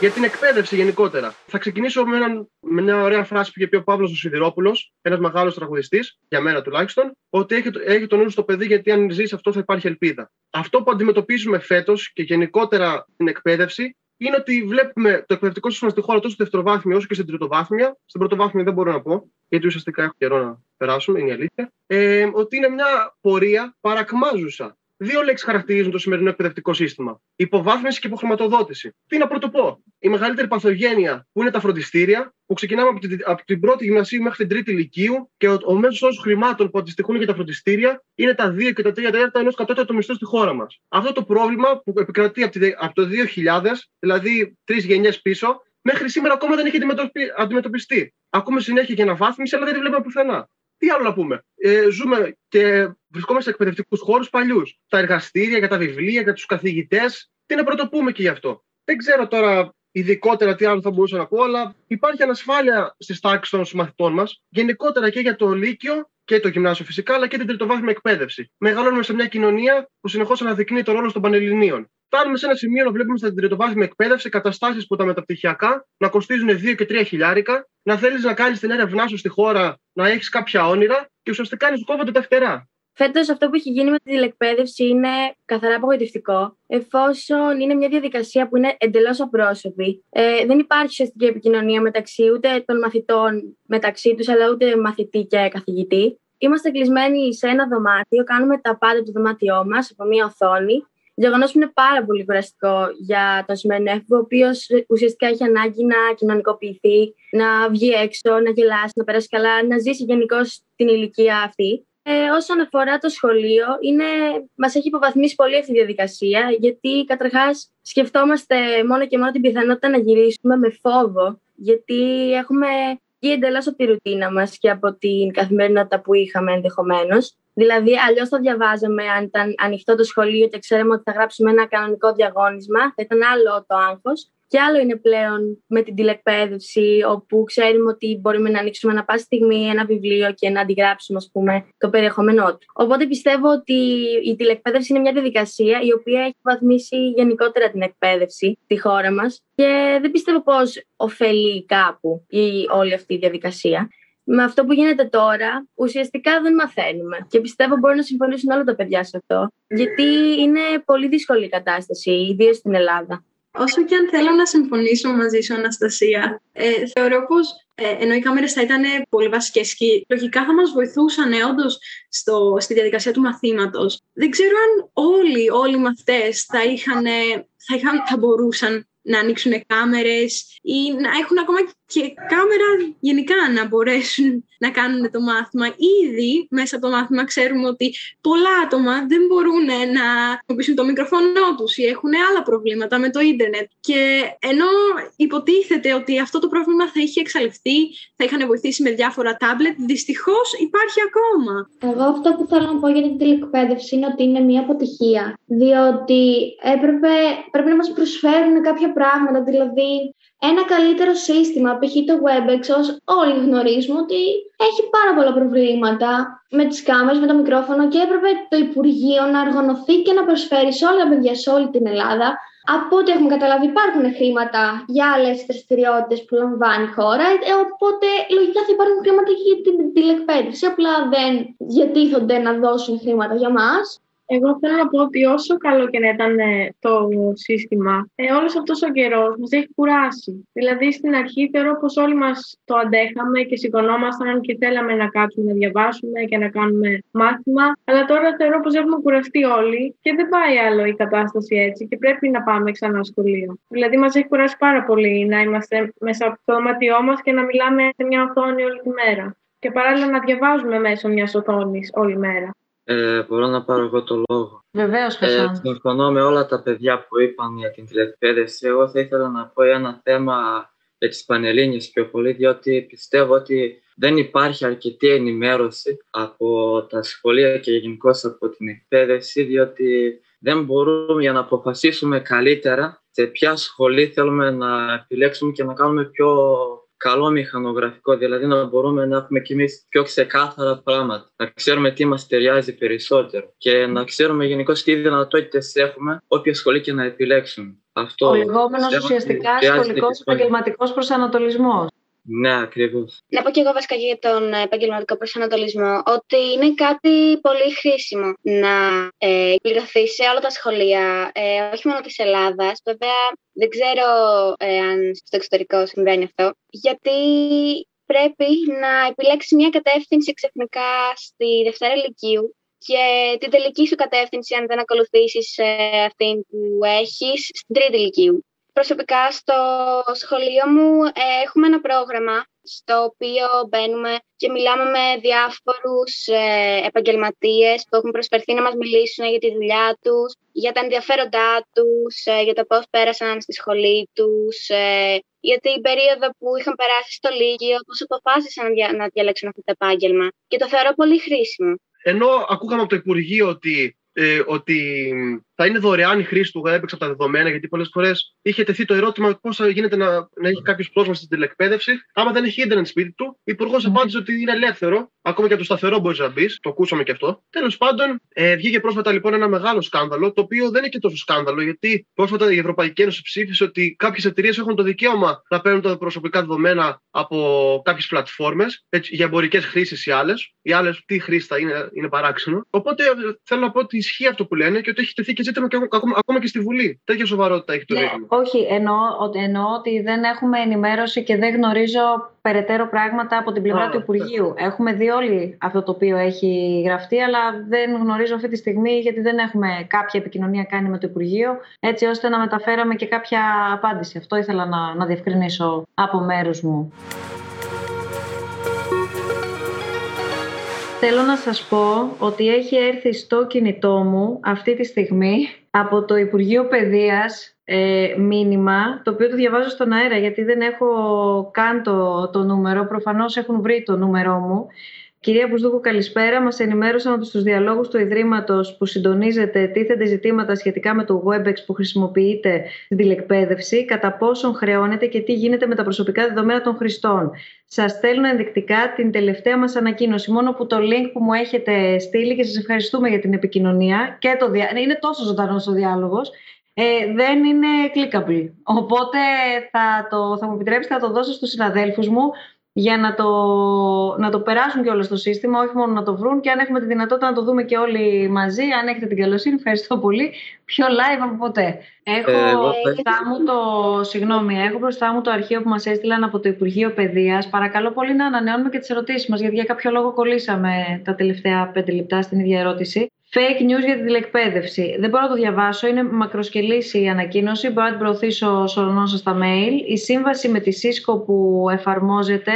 Για την εκπαίδευση γενικότερα. Θα ξεκινήσω με, έναν, με μια ωραία φράση που είχε πει ο Παύλος ο Σιδηρόπουλος, ένας μεγάλος τραγουδιστής, για μένα τουλάχιστον, ότι έχει, έχει τον νου στο παιδί γιατί αν ζήσει αυτό θα υπάρχει ελπίδα. Αυτό που αντιμετωπίζουμε φέτος και γενικότερα την εκπαίδευση είναι ότι βλέπουμε το εκπαιδευτικό σύστημα στη χώρα τόσο στο δευτεροβάθμιο όσο και στην τριτοβάθμια. Στην πρωτοβάθμια δεν μπορώ να πω, γιατί ουσιαστικά έχω καιρό να περάσουμε, είναι η αλήθεια. Ε, ότι είναι μια πορεία παρακμάζουσα Δύο λέξεις χαρακτηρίζουν το σημερινό εκπαιδευτικό σύστημα. Υποβάθμιση και υποχρηματοδότηση. Τι να πρωτοπώ; Η μεγαλύτερη παθογένεια που είναι τα φροντιστήρια, που ξεκινάμε από την, από την πρώτη γυμνασίου μέχρι την τρίτη ηλικίου και ο, ο μέσος όρος χρημάτων που αντιστοιχούν για τα φροντιστήρια είναι τα 2 και τα 3 τέταρτα ενός κατώτατου μισθού στη χώρα μας. Αυτό το πρόβλημα που επικρατεί από, από το 2000, δηλαδή τρεις γενιές πίσω, μέχρι σήμερα ακόμα δεν έχει αντιμετωπιστεί. Ακούμε συνέχεια για αναβάθμιση, αλλά δεν τη βλέπουμε πουθενά. Τι άλλο να πούμε; Ε, ζούμε και βρισκόμαστε σε εκπαιδευτικούς χώρους παλιούς. Τα εργαστήρια, για τα βιβλία, για τους καθηγητές. Τι να πρωτοπούμε και γι' αυτό. Δεν ξέρω τώρα ειδικότερα τι άλλο θα μπορούσα να πω, αλλά υπάρχει ανασφάλεια στις τάξεις των συμμαθητών μας, γενικότερα και για το Λύκειο και το γυμνάσιο φυσικά, αλλά και την τριτοβάθμια εκπαίδευση. Μεγαλώνουμε σε μια κοινωνία που συνεχώς αναδεικνύει τον ρόλο των Πανελληνίων. Φτάνουμε σε ένα σημείο να βλέπουμε στην τριτοβάθμια εκπαίδευση καταστάσεις που τα μεταπτυχιακά να κοστίζουν 2 και 3 χιλιάρικα, να θέλεις να κάνεις την έρευνά σου στη χώρα, να έχεις κάποια όνειρα και ουσιαστικά να σου κόβονται τα φτερά. Φέτος αυτό που έχει γίνει με τη τηλεκπαίδευση είναι καθαρά απογοητευτικό, εφόσον είναι μια διαδικασία που είναι εντελώς απρόσωπη. Ε, δεν υπάρχει ουσιαστική επικοινωνία μεταξύ ούτε των μαθητών μεταξύ τους, αλλά ούτε μαθητή και καθηγητή. Είμαστε κλεισμένοι σε ένα δωμάτιο, κάνουμε τα πάντα του δωμάτιό μας από μια οθόνη. Γεγονός που είναι πάρα πολύ κουραστικό για τον σημερινό έφηβο, ο οποίος ουσιαστικά έχει ανάγκη να κοινωνικοποιηθεί, να βγει έξω, να γελάσει, να περάσει καλά, να ζήσει γενικώς την ηλικία αυτή. Ε, όσον αφορά το σχολείο, είναι, μας έχει υποβαθμίσει πολύ αυτή η διαδικασία, γιατί καταρχάς σκεφτόμαστε μόνο και μόνο την πιθανότητα να γυρίσουμε με φόβο, γιατί έχουμε βγει εντελώς από τη ρουτίνα μας και από την καθημερινότητα που είχαμε ενδεχομένως. Δηλαδή, αλλιώς το διαβάζαμε αν ήταν ανοιχτό το σχολείο και ξέραμε ότι θα γράψουμε ένα κανονικό διαγώνισμα, θα ήταν άλλο το άγχος. Και άλλο είναι πλέον με την τηλεκπαίδευση, όπου ξέρουμε ότι μπορούμε να ανοίξουμε ανα πάση στιγμή ένα βιβλίο και να αντιγράψουμε, ας πούμε, το περιεχόμενό του. Οπότε πιστεύω ότι η τηλεκπαίδευση είναι μια διαδικασία η οποία έχει βαθμίσει γενικότερα την εκπαίδευση στη χώρα μας και δεν πιστεύω πώ ωφελεί κάπου η, όλη αυτή η διαδικασία. Με αυτό που γίνεται τώρα, ουσιαστικά δεν μαθαίνουμε. Και πιστεύω μπορεί να συμφωνήσουν όλα τα παιδιά σε αυτό. Γιατί είναι πολύ δύσκολη η κατάσταση, ιδίως στην Ελλάδα. Όσο και αν θέλω να συμφωνήσω μαζί σου, Αναστασία, ε, θεωρώ πως ε, ενώ οι κάμερες θα ήταν πολύ βασικές και λογικά θα μας βοηθούσαν ε, όντως στη διαδικασία του μαθήματος. Δεν ξέρω αν όλοι, όλοι οι μαθητές θα, θα, θα μπορούσαν να ανοίξουν κάμερες ή να έχουν ακόμα και κάμερα γενικά να μπορέσουν να κάνουν το μάθημα. Ήδη μέσα από το μάθημα ξέρουμε ότι πολλά άτομα δεν μπορούν να χρησιμοποιήσουν το μικροφωνό τους ή έχουν άλλα προβλήματα με το ίντερνετ. Και ενώ υποτίθεται ότι αυτό το πρόβλημα θα είχε εξαλειφθεί, θα είχαν βοηθήσει με διάφορα τάμπλετ, δυστυχώς υπάρχει ακόμα. Εγώ αυτό που θέλω να πω για την τηλεκπαίδευση είναι ότι είναι μια αποτυχία. Διότι έπρεπε, πρέπει να μας προσφέρουν κάποια πράγματα, δηλαδή ένα καλύτερο σύστημα, π.χ. το WebEx, ως όλοι γνωρίζουμε ότι έχει πάρα πολλά προβλήματα με τις κάμερες, με το μικρόφωνο και έπρεπε το Υπουργείο να οργανωθεί και να προσφέρει σε όλα τα παιδιά σε όλη την Ελλάδα. Από ό,τι έχουμε καταλάβει υπάρχουν χρήματα για άλλες δραστηριότητες που λαμβάνει η χώρα, ε, οπότε λογικά θα υπάρχουν χρήματα και για την τηλεκπαίδευση, απλά δεν διατίθονται να δώσουν χρήματα για μας. Εγώ θέλω να πω ότι όσο καλό και να ήταν ε, το σύστημα, ε, όλος αυτός ο καιρός μας έχει κουράσει. Δηλαδή, στην αρχή θεωρώ πως όλοι μας το αντέχαμε και σηκωνόμασταν και θέλαμε να κάτσουμε να διαβάσουμε και να κάνουμε μάθημα. Αλλά τώρα θεωρώ πως έχουμε κουραστεί όλοι και δεν πάει άλλο η κατάσταση έτσι και πρέπει να πάμε ξανά σχολείο. Δηλαδή, μας έχει κουράσει πάρα πολύ να είμαστε μέσα από το δωμάτιό μας και να μιλάμε σε μια οθόνη όλη τη μέρα. Και παράλληλα να διαβάζουμε μέσω μιας οθόνης όλη μέρα. Ε, μπορώ να πάρω εγώ το λόγο. Βεβαίως, Χασάν. Ε, συμφωνώ με όλα τα παιδιά που είπαν για την τηλεκπαίδευση. Εγώ θα ήθελα να πω ένα θέμα για τι Πανελλήνιες πιο πολύ, διότι πιστεύω ότι δεν υπάρχει αρκετή ενημέρωση από τα σχολεία και γενικώς από την εκπαίδευση, διότι δεν μπορούμε για να αποφασίσουμε καλύτερα σε ποια σχολή θέλουμε να επιλέξουμε και να κάνουμε πιο καλό μηχανογραφικό, δηλαδή να μπορούμε να έχουμε κι εμείς πιο ξεκάθαρα πράγματα. Να ξέρουμε τι μας ταιριάζει περισσότερο και να ξέρουμε γενικώς τι δυνατότητες έχουμε, όποια σχολή και να επιλέξουμε. Αυτό Ο λεγόμενος ουσιαστικά σχολικός επαγγελματικός προσανατολισμός. Ναι, ακριβώς. Να πω και εγώ βασικά για τον επαγγελματικό προσανατολισμό ότι είναι κάτι πολύ χρήσιμο να ε, πληρωθεί σε όλα τα σχολεία, ε, όχι μόνο της Ελλάδας. Βέβαια, δεν ξέρω ε, αν στο εξωτερικό συμβαίνει αυτό, γιατί πρέπει να επιλέξεις μια κατεύθυνση ξαφνικά στη Δευτέρα Λυκείου και την τελική σου κατεύθυνση, αν δεν ακολουθήσεις ε, αυτήν που έχεις, στην Τρίτη Λυκείου. Προσωπικά στο σχολείο μου ε, έχουμε ένα πρόγραμμα στο οποίο μπαίνουμε και μιλάμε με διάφορους ε, επαγγελματίες που έχουν προσφερθεί να μας μιλήσουν για τη δουλειά τους, για τα ενδιαφέροντά τους, ε, για το πώς πέρασαν στη σχολή τους, ε, για την περίοδο που είχαν περάσει στο Λίγιο, πώς αποφάσισαν να, να διαλέξουν αυτό το επάγγελμα. Και το θεωρώ πολύ χρήσιμο. Ενώ ακούγαμε από το Υπουργείο ότι ε, ότι θα είναι δωρεάν η χρήση του WebEx από τα δεδομένα, γιατί πολλές φορές είχε τεθεί το ερώτημα πώς θα γίνεται να, να έχει κάποιος πρόσβαση στην τηλεκπαίδευση, άμα δεν έχει ίντερνετ σπίτι του. Ο Υπουργός mm. απάντησε ότι είναι ελεύθερο, ακόμα και από το σταθερό μπορείς να μπεις. Το ακούσαμε και αυτό. Τέλος πάντων, ε, βγήκε πρόσφατα λοιπόν ένα μεγάλο σκάνδαλο, το οποίο δεν είναι και τόσο σκάνδαλο, γιατί πρόσφατα η Ευρωπαϊκή Ένωση ψήφισε ότι κάποιες εταιρείες έχουν το δικαίωμα να παίρνουν τα προσωπικά δεδομένα από κάποιες πλατφόρμες για εμπορικές χρήσεις ή άλλες. Οι άλλες τι χρήση θα είναι, είναι παράξενο. Οπότε θέλω να πω ότι ισχύει αυτό που λένε και ότι έχει τεθεί και ζήτημα και ακόμα, ακόμα και στη Βουλή. Τέτοια σοβαρότητα έχει το ναι, ζήτημα. Όχι, εννοώ, εννοώ ότι δεν έχουμε ενημέρωση και δεν γνωρίζω περαιτέρω πράγματα από την πλευρά του Υπουργείου. Ναι. Έχουμε δει όλοι αυτό το οποίο έχει γραφτεί, αλλά δεν γνωρίζω αυτή τη στιγμή γιατί δεν έχουμε κάποια επικοινωνία κάνει με το Υπουργείο, έτσι ώστε να μεταφέραμε και κάποια απάντηση. Αυτό ήθελα να, να διευκρινίσω από μέρους μου. Θέλω να σας πω ότι έχει έρθει στο κινητό μου αυτή τη στιγμή από το Υπουργείο Παιδείας ε, μήνυμα, το οποίο το διαβάζω στον αέρα γιατί δεν έχω καν το, το νούμερο, προφανώς έχουν βρει το νούμερό μου Κυρία Μπουσδούκου, καλησπέρα. Μας ενημέρωσαν ότι στους διαλόγους του Ιδρύματος που συντονίζεται τίθενται ζητήματα σχετικά με το WebEx που χρησιμοποιείται στην τηλεκπαίδευση, κατά πόσον χρεώνεται και τι γίνεται με τα προσωπικά δεδομένα των χρηστών. Σας στέλνω ενδεικτικά την τελευταία μας ανακοίνωση. Μόνο που το link που μου έχετε στείλει και σας ευχαριστούμε για την επικοινωνία. Και το δια... Είναι τόσο ζωντανός ο διάλογος. Ε, δεν είναι clickable. Οπότε θα, το, θα μου επιτρέψετε να το δώσω στους συναδέλφους μου για να το, να το περάσουν και όλο στο σύστημα, όχι μόνο να το βρουν και αν έχουμε τη δυνατότητα να το δούμε και όλοι μαζί, αν έχετε την καλοσύνη, ευχαριστώ πολύ. Πιο live από ποτέ. Έχω ε, μπροστά μου το, συγγνώμη, έχω μπροστά μου το αρχείο που μας έστειλαν από το Υπουργείο Παιδείας. Παρακαλώ πολύ να ανανεώνουμε και τις ερωτήσεις μας, γιατί για κάποιο λόγο κολλήσαμε τα τελευταία πέντε λεπτά στην ίδια ερώτηση. Fake news για την τηλεκπαίδευση. Δεν μπορώ να το διαβάσω, είναι μακροσκελής η ανακοίνωση. Μπορώ να την προωθήσω σα στα mail. Η σύμβαση με τη Cisco που εφαρμόζεται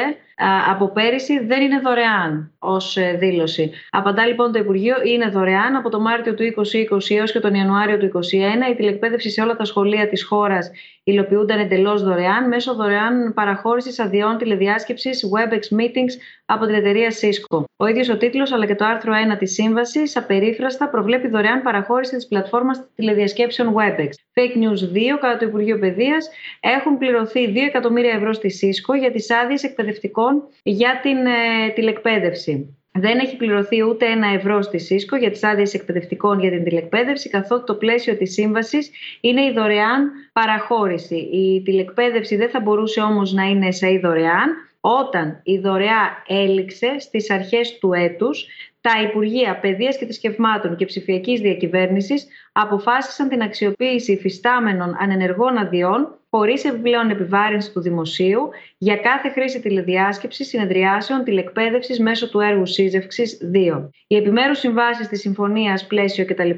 από πέρυσι δεν είναι δωρεάν ως ε, δήλωση. Απαντά λοιπόν το Υπουργείο, είναι δωρεάν από το Μάρτιο του 2020 έως και τον Ιανουάριο του 2021. Η τηλεκπαίδευση σε όλα τα σχολεία της χώρας υλοποιούνταν εντελώς δωρεάν μέσω δωρεάν παραχώρησης αδειών τηλεδιάσκεψης WebEx Meetings από την εταιρεία Cisco. Ο ίδιος ο τίτλος αλλά και το άρθρο 1 της σύμβασης απερίφραστα προβλέπει δωρεάν παραχώρηση της πλατφόρμας τηλεδιασκέψεων WebEx. Fake News 2, κατά το Υπουργείο Παιδείας, έχουν πληρωθεί 2 εκατομμύρια ευρώ στη Cisco για τις άδειες εκπαιδευτικών για την ε, τηλεκπαίδευση. Δεν έχει πληρωθεί ούτε ένα ευρώ στη ΣΥΣΚΟ για τις άδειες εκπαιδευτικών για την τηλεκπαίδευση, καθότι το πλαίσιο της σύμβασης είναι η δωρεάν παραχώρηση. Η τηλεκπαίδευση δεν θα μπορούσε όμως να είναι σε δωρεάν όταν η δωρεά έληξε στις αρχές του έτους τα Υπουργεία Παιδείας και Θρησκευμάτων και Ψηφιακής Διακυβέρνησης αποφάσισαν την αξιοποίηση υφιστάμενων ανενεργών αδειών χωρίς επιπλέον επιβάρυνση του δημοσίου για κάθε χρήση τηλεδιάσκεψης, συνεδριάσεων, τηλεκπαίδευσης μέσω του έργου σύζευξης 2. Οι επιμέρους συμβάσεις της Συμφωνίας Πλαίσιο κτλ.,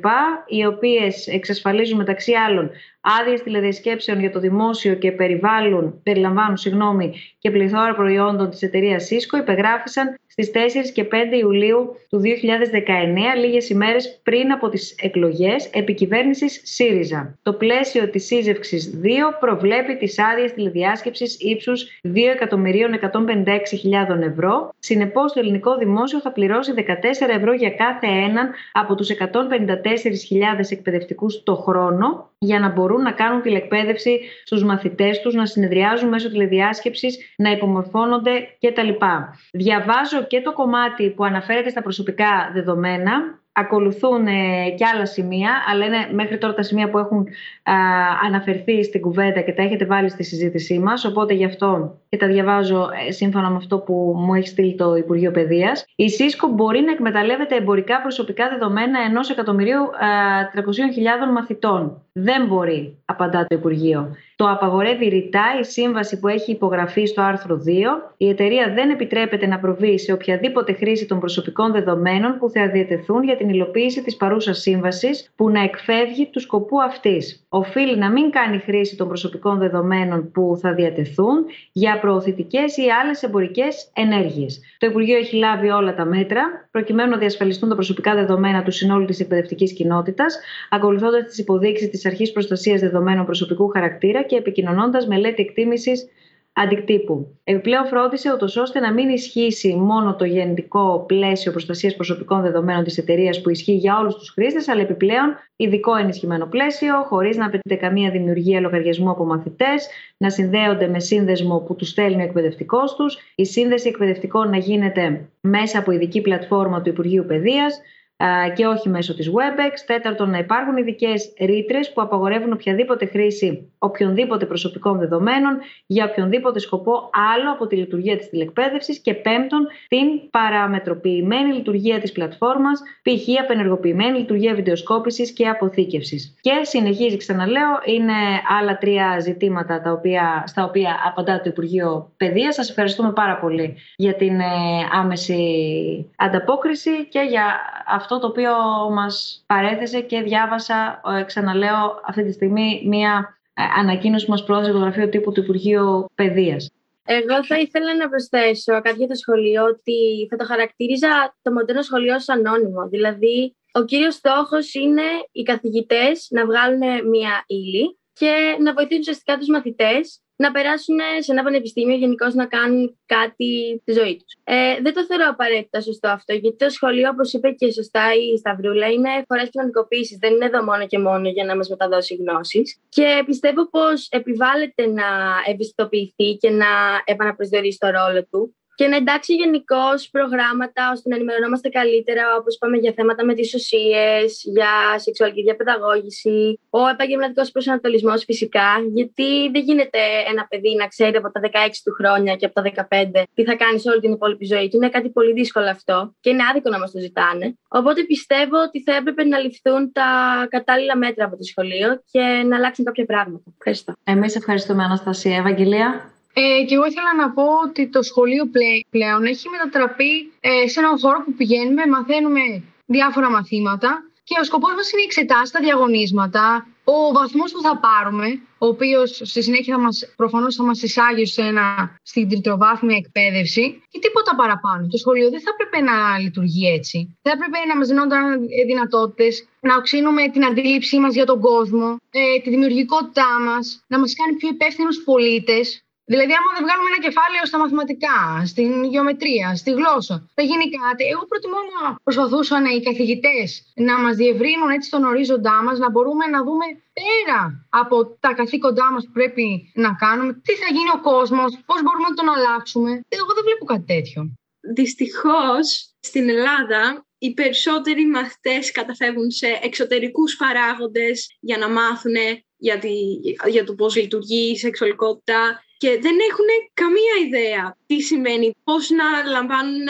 οι οποίες εξασφαλίζουν μεταξύ άλλων άδειες τηλεδιασκέψεων για το δημόσιο και περιβάλλουν, περιλαμβάνουν συγγνώμη, και πληθώρα προϊόντων της εταιρείας Cisco, υπεγράφησαν στις 4 και 5 Ιουλίου του 2019, λίγες ημέρες πριν από τις εκλογές επικυβέρνηση ΣΥΡΙΖΑ. Το πλαίσιο της σύζευξης 2 προβλέπει προβλέπει τις άδειες τηλεδιάσκεψης ύψους 2.156.000 ευρώ. Συνεπώς, το ελληνικό δημόσιο θα πληρώσει 14 ευρώ για κάθε έναν από τους 154.000 εκπαιδευτικούς το χρόνο για να μπορούν να κάνουν τηλεκπαίδευση στους μαθητές τους, να συνεδριάζουν μέσω τηλεδιάσκεψης, να υπομορφώνονται κτλ. Διαβάζω και το κομμάτι που αναφέρεται στα προσωπικά δεδομένα ακολουθούν ε, και άλλα σημεία, αλλά είναι μέχρι τώρα τα σημεία που έχουν αναφερθεί στην κουβέντα και τα έχετε βάλει στη συζήτησή μας, οπότε γι' αυτό και τα διαβάζω ε, σύμφωνα με αυτό που μου έχει στείλει το Υπουργείο Παιδείας. Η ΣΥΣΚΟ μπορεί να εκμεταλλεύεται εμπορικά προσωπικά δεδομένα ενός εκατομμυρίου 300.000 μαθητών. Δεν μπορεί, απαντά το Υπουργείο. Το απαγορεύει ρητά η σύμβαση που έχει υπογραφεί στο άρθρο 2. Η εταιρεία δεν επιτρέπεται να προβεί σε οποιαδήποτε χρήση των προσωπικών δεδομένων που θα διατεθούν για την υλοποίηση της παρούσας σύμβασης που να εκφεύγει του σκοπού αυτής. Οφείλει να μην κάνει χρήση των προσωπικών δεδομένων που θα διατεθούν για προωθητικές ή άλλες εμπορικές ενέργειες. Το Υπουργείο έχει λάβει όλα τα μέτρα προκειμένου να διασφαλιστούν τα προσωπικά δεδομένα του συνόλου της εκπαιδευτικής κοινότητας, ακολουθώντας τις υποδείξεις της Αρχής Προστασίας Δεδομένων Προσωπικού Χαρακτήρα και επικοινωνώντας μελέτη εκτίμησης αντικτύπου. Επιπλέον, φρόντισε ούτως ώστε να μην ισχύσει μόνο το γενικό πλαίσιο προστασίας προσωπικών δεδομένων της εταιρείας που ισχύει για όλους τους χρήστες, αλλά επιπλέον ειδικό ενισχυμένο πλαίσιο, χωρίς να απαιτείται καμία δημιουργία λογαριασμού από μαθητές, να συνδέονται με σύνδεσμο που τους στέλνει ο εκπαιδευτικός τους, η σύνδεση εκπαιδευτικών να γίνεται μέσα από ειδική πλατφόρμα του Υπουργείου Παιδείας, και όχι μέσω της WebEx. Τέταρτον, να υπάρχουν ειδικές ρήτρες που απαγορεύουν οποιαδήποτε χρήση οποιονδήποτε προσωπικών δεδομένων για οποιονδήποτε σκοπό άλλο από τη λειτουργία της τηλεκπαίδευσης. Και πέμπτον, την παραμετροποιημένη λειτουργία της πλατφόρμας, π.χ. απενεργοποιημένη λειτουργία βιντεοσκόπησης και αποθήκευσης. Και συνεχίζει, ξαναλέω, είναι άλλα τρία ζητήματα τα οποία, στα οποία απαντά το Υπουργείο Παιδείας. Σας ευχαριστούμε πάρα πολύ για την ε, άμεση ανταπόκριση και για αυτό αυτό το οποίο μας παρέθεσε και διάβασα, ε, ξαναλέω, αυτή τη στιγμή μία ε, ανακοίνωση που μας πρόδωσε το γραφείο τύπου του Υπουργείου Παιδείας. Εγώ θα ήθελα να προσθέσω κάτι για το σχολείο ότι θα το χαρακτήριζα το μοντέρνο σχολείο ως ανώνυμο. Δηλαδή, ο κύριος στόχος είναι οι καθηγητές να βγάλουν μία ύλη και να βοηθήσουν ουσιαστικά τους μαθητές να περάσουν σε ένα πανεπιστήμιο γενικώς να κάνουν κάτι στη ζωή τους. Ε, δεν το θεωρώ απαραίτητα σωστό αυτό, γιατί το σχολείο, όπως είπε και σωστά η Σταυρούλα, είναι φορέ κοινωνικοποίησης. Δεν είναι εδώ μόνο και μόνο για να μας μεταδώσει γνώσεις. Και πιστεύω πως επιβάλλεται να ευαισθητοποιηθεί και να επαναπροσδιορίσει το ρόλο του και να εντάξει γενικώς προγράμματα ώστε να ενημερωνόμαστε καλύτερα, όπως είπαμε, για θέματα με τις ουσίες, για σεξουαλική διαπαιδαγώγηση, ο επαγγελματικός προσανατολισμός φυσικά, γιατί δεν γίνεται ένα παιδί να ξέρει από τα 16 του χρόνια και από τα 15 τι θα κάνει όλη την υπόλοιπη ζωή του. Είναι κάτι πολύ δύσκολο αυτό και είναι άδικο να μας το ζητάνε. Οπότε πιστεύω ότι θα έπρεπε να ληφθούν τα κατάλληλα μέτρα από το σχολείο και να αλλάξουν κάποια πράγματα. Ευχαριστώ. Εμείς ευχαριστούμε, Αναστασία. Ευαγγελία. Ε, και εγώ ήθελα να πω ότι το σχολείο πλέον έχει μετατραπεί ε, σε έναν χώρο που πηγαίνουμε, μαθαίνουμε διάφορα μαθήματα και ο σκοπός μας είναι οι εξετάσεις, τα διαγωνίσματα, ο βαθμός που θα πάρουμε, ο οποίος στη συνέχεια θα μας, προφανώς θα μας εισάγει σε ένα, στην τριτοβάθμια εκπαίδευση και τίποτα παραπάνω. Το σχολείο δεν θα έπρεπε να λειτουργεί έτσι. Θα έπρεπε να μας δίνονταν δυνατότητες να οξύνουμε την αντίληψή μας για τον κόσμο, ε, τη δημιουργικότητά μας, να μας κάνει πιο υπεύθυνους πολίτες Δηλαδή, άμα δεν βγάλουμε ένα κεφάλαιο στα μαθηματικά, στην γεωμετρία, στη γλώσσα, θα γίνει κάτι. Εγώ προτιμώ να προσπαθούσαν οι καθηγητές να μας διευρύνουν έτσι τον ορίζοντά μας, να μπορούμε να δούμε πέρα από τα καθήκοντά μας που πρέπει να κάνουμε, τι θα γίνει ο κόσμος, πώς μπορούμε να τον αλλάξουμε. Εγώ δεν βλέπω κάτι τέτοιο. Δυστυχώς, στην Ελλάδα οι περισσότεροι μαθητές καταφεύγουν σε εξωτερικούς παράγοντες για να μάθουν για, για το πώς λειτουργεί η σεξουαλικότητα και δεν έχουν καμία ιδέα τι σημαίνει, πώς να λαμβάνουν,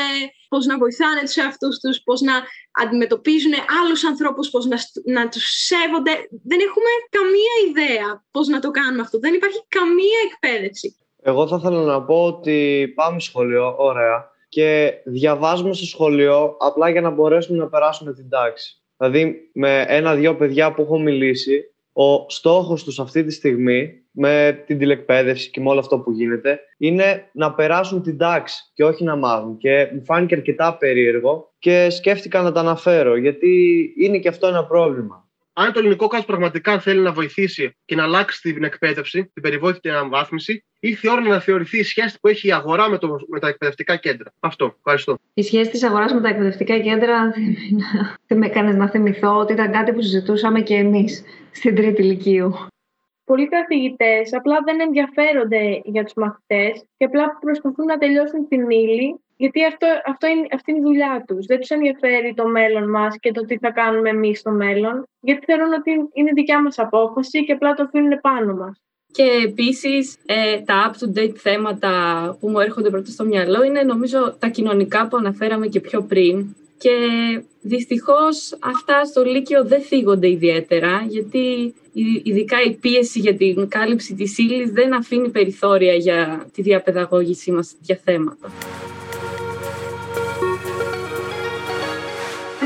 πώς να βοηθάνε τους εαυτούς τους, πώς να αντιμετωπίζουν άλλους ανθρώπους, πώς να, να τους σέβονται. Δεν έχουμε καμία ιδέα πώς να το κάνουμε αυτό. Δεν υπάρχει καμία εκπαίδευση. Εγώ θα ήθελα να πω ότι πάμε σχολείο, ωραία, και διαβάζουμε στο σχολείο απλά για να μπορέσουμε να περάσουμε την τάξη. Δηλαδή, με ένα-δυο παιδιά που έχω μιλήσει, ο στόχος τους αυτή τη στιγμή με την τηλεκπαίδευση και με όλο αυτό που γίνεται είναι να περάσουν την τάξη και όχι να μάθουν. Και μου φάνηκε αρκετά περίεργο και σκέφτηκα να τα αναφέρω γιατί είναι και αυτό ένα πρόβλημα. αν το ελληνικό κράτος πραγματικά θέλει να βοηθήσει και να αλλάξει την εκπαίδευση, την περιβόητη και την αναβάθμιση, ήρθε η ώρα να θεωρηθεί η σχέση που έχει η αγορά με, το, με τα εκπαιδευτικά κέντρα. Αυτό. Ευχαριστώ. Η σχέση της αγοράς με τα εκπαιδευτικά κέντρα δεν με έκανες να θυμηθώ ότι ήταν κάτι που συζητούσαμε και εμείς στην τρίτη ηλικίου. Πολλοί καθηγητές απλά δεν ενδιαφέρονται για τους μαθητές και απλά προσπαθούν να τελειώσουν την ύλη γιατί αυτό, αυτό είναι, αυτή είναι η δουλειά τους. Δεν τους ενδιαφέρει το μέλλον μας και το τι θα κάνουμε εμείς στο μέλλον, γιατί θεωρούν ότι είναι δικιά μας απόφαση και απλά το αφήνουν πάνω μας. Και επίσης ε, τα up-to-date θέματα που μου έρχονται πρώτα στο μυαλό είναι νομίζω τα κοινωνικά που αναφέραμε και πιο πριν. Και δυστυχώς αυτά στο Λύκειο δεν θίγονται ιδιαίτερα, γιατί ειδικά η πίεση για την κάλυψη της ύλη δεν αφήνει περιθώρια για τη διαπαιδαγώγησή μας για θέματα.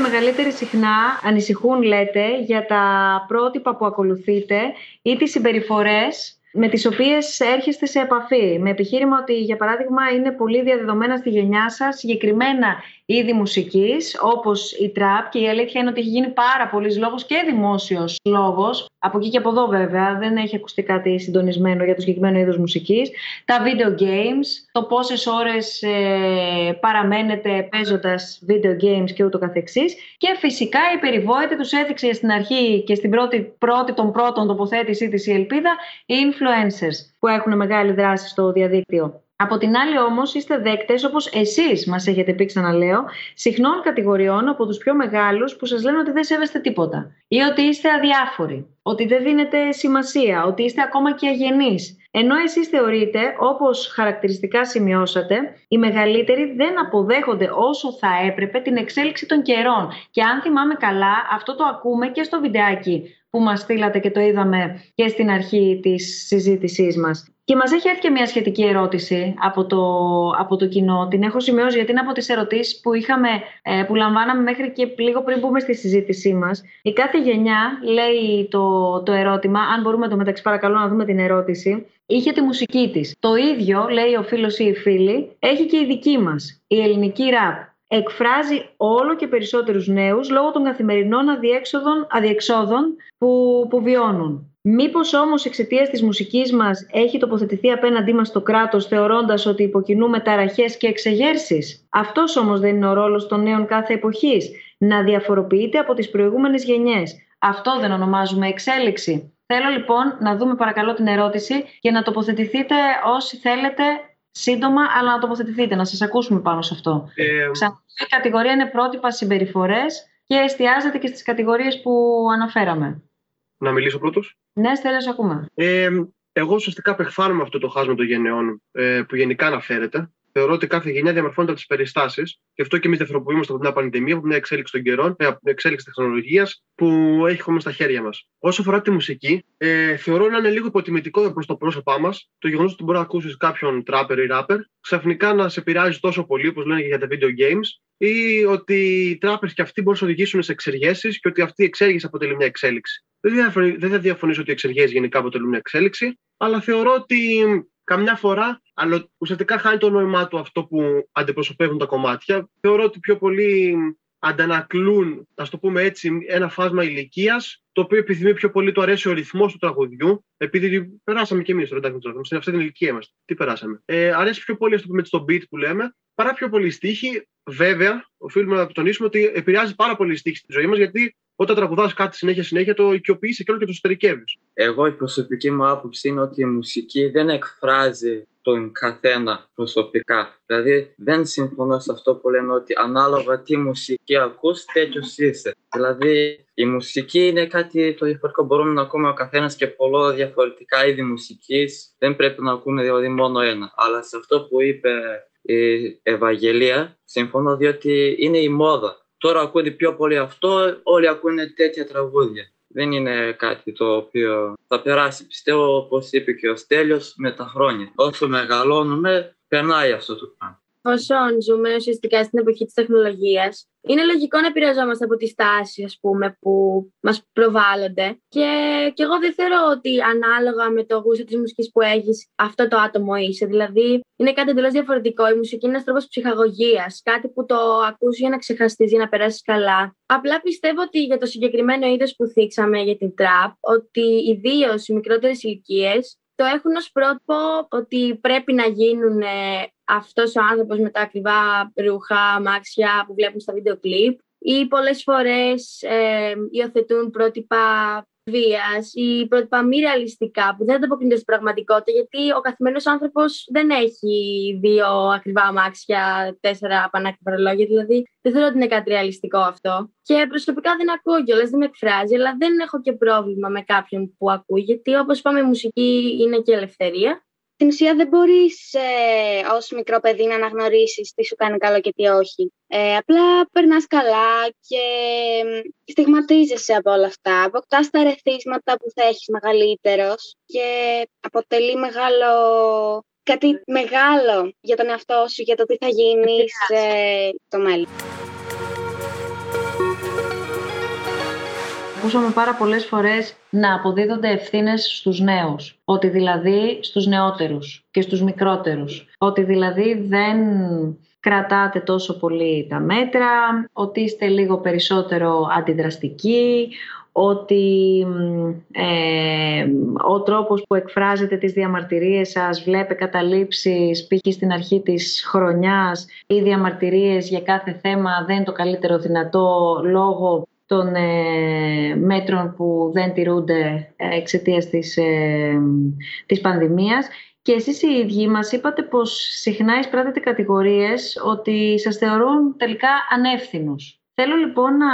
μεγαλύτεροι συχνά ανησυχούν, λέτε, για τα πρότυπα που ακολουθείτε ή τις συμπεριφορές με τις οποίες έρχεστε σε επαφή. Με επιχείρημα ότι, για παράδειγμα, είναι πολύ διαδεδομένα στη γενιά σας συγκεκριμένα είδη μουσικής, όπως η τραπ και η αλήθεια είναι ότι έχει γίνει πάρα πολλή λόγος και δημόσιος λόγος, από εκεί και από εδώ βέβαια, δεν έχει ακουστεί κάτι συντονισμένο για το συγκεκριμένο είδος μουσικής, τα video games, το πόσες ώρες ε, παραμένετε παίζοντας video games και ούτω καθεξής. Και φυσικά η περιβόητη τους έδειξε στην αρχή και στην πρώτη, πρώτη των πρώτων τοποθέτησή της η ελπίδα οι influencers που έχουν μεγάλη δράση στο διαδίκτυο. Από την άλλη όμως είστε δέκτες όπως εσείς μας έχετε πει ξαναλέω συχνών κατηγοριών από τους πιο μεγάλους που σας λένε ότι δεν σέβεστε τίποτα ή ότι είστε αδιάφοροι, ότι δεν δίνετε σημασία, ότι είστε ακόμα και αγενείς. Ενώ εσείς θεωρείτε, όπως χαρακτηριστικά σημειώσατε, οι μεγαλύτεροι δεν αποδέχονται όσο θα έπρεπε την εξέλιξη των καιρών. Και αν θυμάμαι καλά, αυτό το ακούμε και στο βιντεάκι που μας στείλατε και το είδαμε και στην αρχή της συζήτησής μας. Και μας έχει έρθει και μια σχετική ερώτηση από το, από το κοινό. Την έχω σημειώσει γιατί είναι από τις ερωτήσεις που, είχαμε, ε, που λαμβάναμε μέχρι και λίγο πριν μπούμε στη συζήτησή μας. Η κάθε γενιά λέει το, το ερώτημα, αν μπορούμε το μεταξύ παρακαλώ να δούμε την ερώτηση, είχε τη μουσική της. Το ίδιο, λέει ο φίλος ή η φίλη, έχει και η δική μας, η ελληνική ραπ εκφράζει όλο και περισσότερους νέους λόγω των καθημερινών αδιέξοδων, αδιεξόδων που, που βιώνουν. Μήπως όμως εξαιτίας της μουσικής μας έχει τοποθετηθεί απέναντί μας το κράτος θεωρώντας ότι υποκινούμε ταραχές και εξεγέρσεις; Αυτός όμως δεν είναι ο ρόλος των νέων κάθε εποχής, να διαφοροποιείται από τις προηγούμενες γενιές. Αυτό δεν ονομάζουμε εξέλιξη. Θέλω λοιπόν να δούμε παρακαλώ την ερώτηση και να τοποθετηθείτε όσοι θέλετε σύντομα, αλλά να τοποθετηθείτε, να σας ακούσουμε πάνω σε αυτό. Ε, η κατηγορία είναι πρότυπα συμπεριφορές και εστιάζεται και στις κατηγορίες που αναφέραμε. Να μιλήσω πρώτος; Ναι, Στέλλα, ακούμε. Ε, εγώ ουσιαστικά απεχθάνομαι αυτό το χάσμα των γενεών ε, που γενικά αναφέρεται θεωρώ ότι κάθε γενιά διαμορφώνεται από τις περιστάσεις. Γι' αυτό και εμείς διαφοροποιούμαστε από μια πανδημία, από μια εξέλιξη των καιρών, ε, από μια εξέλιξη τεχνολογίας που έχουμε στα χέρια μας. Όσο αφορά τη μουσική, ε, θεωρώ να είναι λίγο υποτιμητικό προς το πρόσωπά μας το γεγονός ότι μπορεί να ακούσεις κάποιον τράπερ ή ράπερ ξαφνικά να σε επηρεάζει τόσο πολύ, όπως λένε για τα video games, ή ότι οι τράπερ και αυτοί μπορούν να οδηγήσουν σε εξεργέσεις και ότι αυτή η εξέργηση αποτελεί μια εξέλιξη. Δεν θα διαφωνήσω ότι οι εξεργέσεις γενικά αποτελούν μια εξέλιξη, αλλά θεωρώ ότι καμιά φορά, αλλά ουσιαστικά χάνει το νόημά του αυτό που αντιπροσωπεύουν τα κομμάτια. Θεωρώ ότι πιο πολύ αντανακλούν, ας το πούμε έτσι, ένα φάσμα ηλικίας, το οποίο επιθυμεί πιο πολύ το αρέσει ο ρυθμός του τραγουδιού, επειδή περάσαμε κι εμείς το ρεντάκι του στην αυτή την ηλικία είμαστε. Τι περάσαμε; Ε, αρέσει πιο πολύ, ας το πούμε, στο beat που λέμε, παρά πιο πολύ στίχη. Βέβαια, οφείλουμε να τονίσουμε ότι επηρεάζει πάρα πολύ η στίχη στη ζωή μας, γιατί όταν τραγουδάς κάτι συνέχεια συνέχεια, το οικειοποιείς και όλο και το εσωτερικεύει. Εγώ η προσωπική μου άποψη είναι ότι η μουσική δεν εκφράζει τον καθένα προσωπικά. Δηλαδή δεν συμφωνώ σε αυτό που λένε ότι ανάλογα τι μουσική ακούς τέτοιος είσαι. Δηλαδή η μουσική είναι κάτι το διαφορετικό. Μπορούμε να ακούμε ο καθένας και πολλά διαφορετικά είδη μουσικής. Δεν πρέπει να ακούμε δηλαδή μόνο ένα. Αλλά σε αυτό που είπε η Ευαγγελία συμφωνώ διότι είναι η μόδα. Τώρα ακούνε πιο πολύ αυτό, όλοι ακούνε τέτοια τραγούδια. Δεν είναι κάτι το οποίο θα περάσει. Πιστεύω, όπως είπε και ο Στέλιος, με τα χρόνια. Όσο μεγαλώνουμε, περνάει αυτό το πράγμα. Εφόσον ζούμε ουσιαστικά στην εποχή της τεχνολογίας, είναι λογικό να επηρεαζόμαστε από τις τάσεις, ας πούμε, που μας προβάλλονται. Και, και εγώ δεν θεωρώ ότι ανάλογα με το γούστο της μουσικής που έχεις, αυτό το άτομο είσαι. Δηλαδή, είναι κάτι εντελώς διαφορετικό. Η μουσική είναι ένας τρόπος ψυχαγωγίας, κάτι που το ακούς για να ξεχαστείς, για να περάσεις καλά. Απλά πιστεύω ότι για το συγκεκριμένο είδος που θίξαμε για την τραπ, ότι ιδίως οι μικρότερες ηλικίες το έχουν ως πρότυπο ότι πρέπει να γίνουν ε, αυτός ο άνθρωπος με τα ακριβά ρούχα, αμάξια που βλέπουν στα βίντεο κλιπ ή πολλές φορές ε, υιοθετούν πρότυπα βίας ή πρότυπα μη ρεαλιστικά που δεν ανταποκρίνονται στην πραγματικότητα γιατί ο καθημερινός άνθρωπος δεν έχει δύο ακριβά αμάξια, τέσσερα πανάκριβα ρολόγια. Δηλαδή δεν θεωρώ ότι είναι κάτι ρεαλιστικό αυτό. Και προσωπικά δεν ακούω κιόλας, δεν με εκφράζει, αλλά δεν έχω και πρόβλημα με κάποιον που ακούει γιατί όπως είπαμε η μουσική είναι και ελευθερία στην ουσία δεν μπορείς ε, ως μικρό παιδί να αναγνωρίσεις τι σου κάνει καλό και τι όχι. Ε, απλά περνάς καλά και στιγματίζεσαι από όλα αυτά. Αποκτάς τα ρεθίσματα που θα έχεις μεγαλύτερος και αποτελεί μεγάλο κάτι μεγάλο για τον εαυτό σου, για το τι θα γίνεις ε, το μέλλον. Ακούσαμε πάρα πολλές φορές να αποδίδονται ευθύνες στους νέους. Ότι δηλαδή στους νεότερους και στους μικρότερους. Ότι δηλαδή δεν κρατάτε τόσο πολύ τα μέτρα, ότι είστε λίγο περισσότερο αντιδραστικοί, ότι ε, ο τρόπος που εκφράζετε τις διαμαρτυρίες σας βλέπε καταλήψεις π.χ. στην αρχή της χρονιάς ή διαμαρτυρίες για κάθε θέμα δεν είναι το καλύτερο δυνατό λόγω των ε, μέτρων που δεν τηρούνται ε, εξαιτίας της, ε, της πανδημίας. Και εσείς οι ίδιοι μας είπατε πως συχνά εισπράτετε κατηγορίες ότι σας θεωρούν τελικά ανεύθυνους. Θέλω λοιπόν να,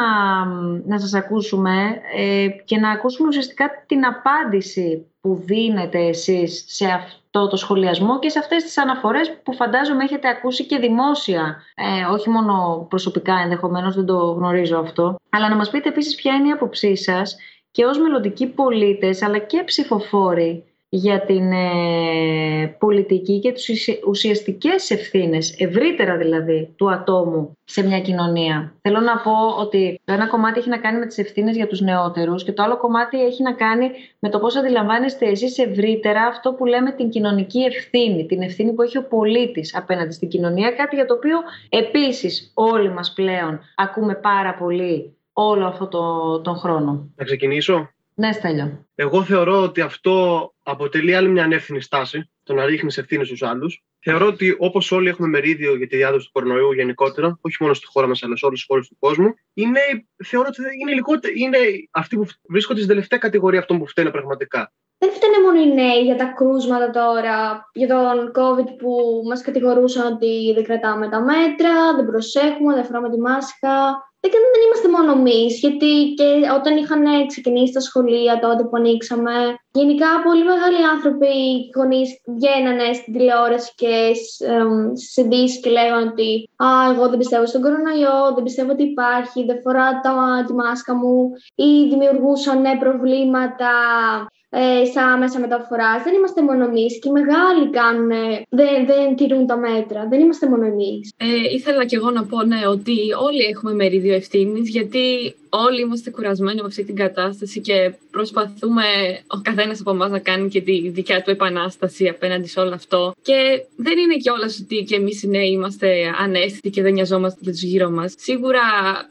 να σας ακούσουμε ε, και να ακούσουμε ουσιαστικά την απάντηση που δίνετε εσείς σε αυτό το σχολιασμό και σε αυτές τις αναφορές που φαντάζομαι έχετε ακούσει και δημόσια, ε, όχι μόνο προσωπικά ενδεχομένως, δεν το γνωρίζω αυτό, αλλά να μας πείτε επίσης ποια είναι η άποψή σας και ως μελλοντικοί πολίτες αλλά και ψηφοφόροι για την ε, πολιτική και τις ουσιαστικές ευθύνες, ευρύτερα δηλαδή, του ατόμου σε μια κοινωνία. Θέλω να πω ότι το ένα κομμάτι έχει να κάνει με τις ευθύνες για τους νεότερους και το άλλο κομμάτι έχει να κάνει με το πώς αντιλαμβάνεστε εσείς ευρύτερα αυτό που λέμε την κοινωνική ευθύνη, την ευθύνη που έχει ο πολίτης απέναντι στην κοινωνία, κάτι για το οποίο επίσης όλοι μας πλέον ακούμε πάρα πολύ όλο αυτό το, τον χρόνο. Να ξεκινήσω. Ναι, Στέλιο. Εγώ θεωρώ ότι αυτό αποτελεί άλλη μια ανεύθυνη στάση, το να ρίχνεις ευθύνες στους άλλους. Θεωρώ ότι όπως όλοι έχουμε μερίδιο για τη διάδοση του κορονοϊού γενικότερα, όχι μόνο στη χώρα μας αλλά σε όλες τις χώρες του κόσμου, είναι, θεωρώ ότι είναι, λιγότερο, είναι αυτοί που βρίσκονται στην τελευταία κατηγορία αυτών που φταίνουν πραγματικά. Δεν φταίνε μόνο οι νέοι για τα κρούσματα τώρα, για τον COVID που μας κατηγορούσαν ότι δεν κρατάμε τα μέτρα, δεν προσέχουμε, δεν φοράμε τη μάσκα δεν, δεν είμαστε μόνο εμείς, γιατί και όταν είχαν ξεκινήσει τα σχολεία τότε που ανοίξαμε, γενικά πολύ μεγάλοι άνθρωποι, γονείς βγαίνανε στην τηλεόραση και στις ειδήσεις και λέγανε ότι Α, εγώ δεν πιστεύω στον κορονοϊό, δεν πιστεύω ότι υπάρχει, δεν φοράω τη μάσκα μου, ή δημιουργούσαν προβλήματα ε, στα μέσα μεταφοράς. Δεν είμαστε μόνο εμείς και οι μεγάλοι κάνουν, δεν, δεν τηρούν τα μέτρα. Δεν είμαστε μόνο εμείς. Ε, ήθελα κι εγώ να πω ναι, ότι όλοι έχουμε μερίδιο ευθύνης, γιατί όλοι είμαστε κουρασμένοι από αυτή την κατάσταση και προσπαθούμε ο καθένας από εμάς να κάνει και τη δικιά του επανάσταση απέναντι σε όλο αυτό. Και δεν είναι κιόλας ότι και εμείς οι νέοι είμαστε ανέστητοι και δεν νοιαζόμαστε για τους γύρω μας. Σίγουρα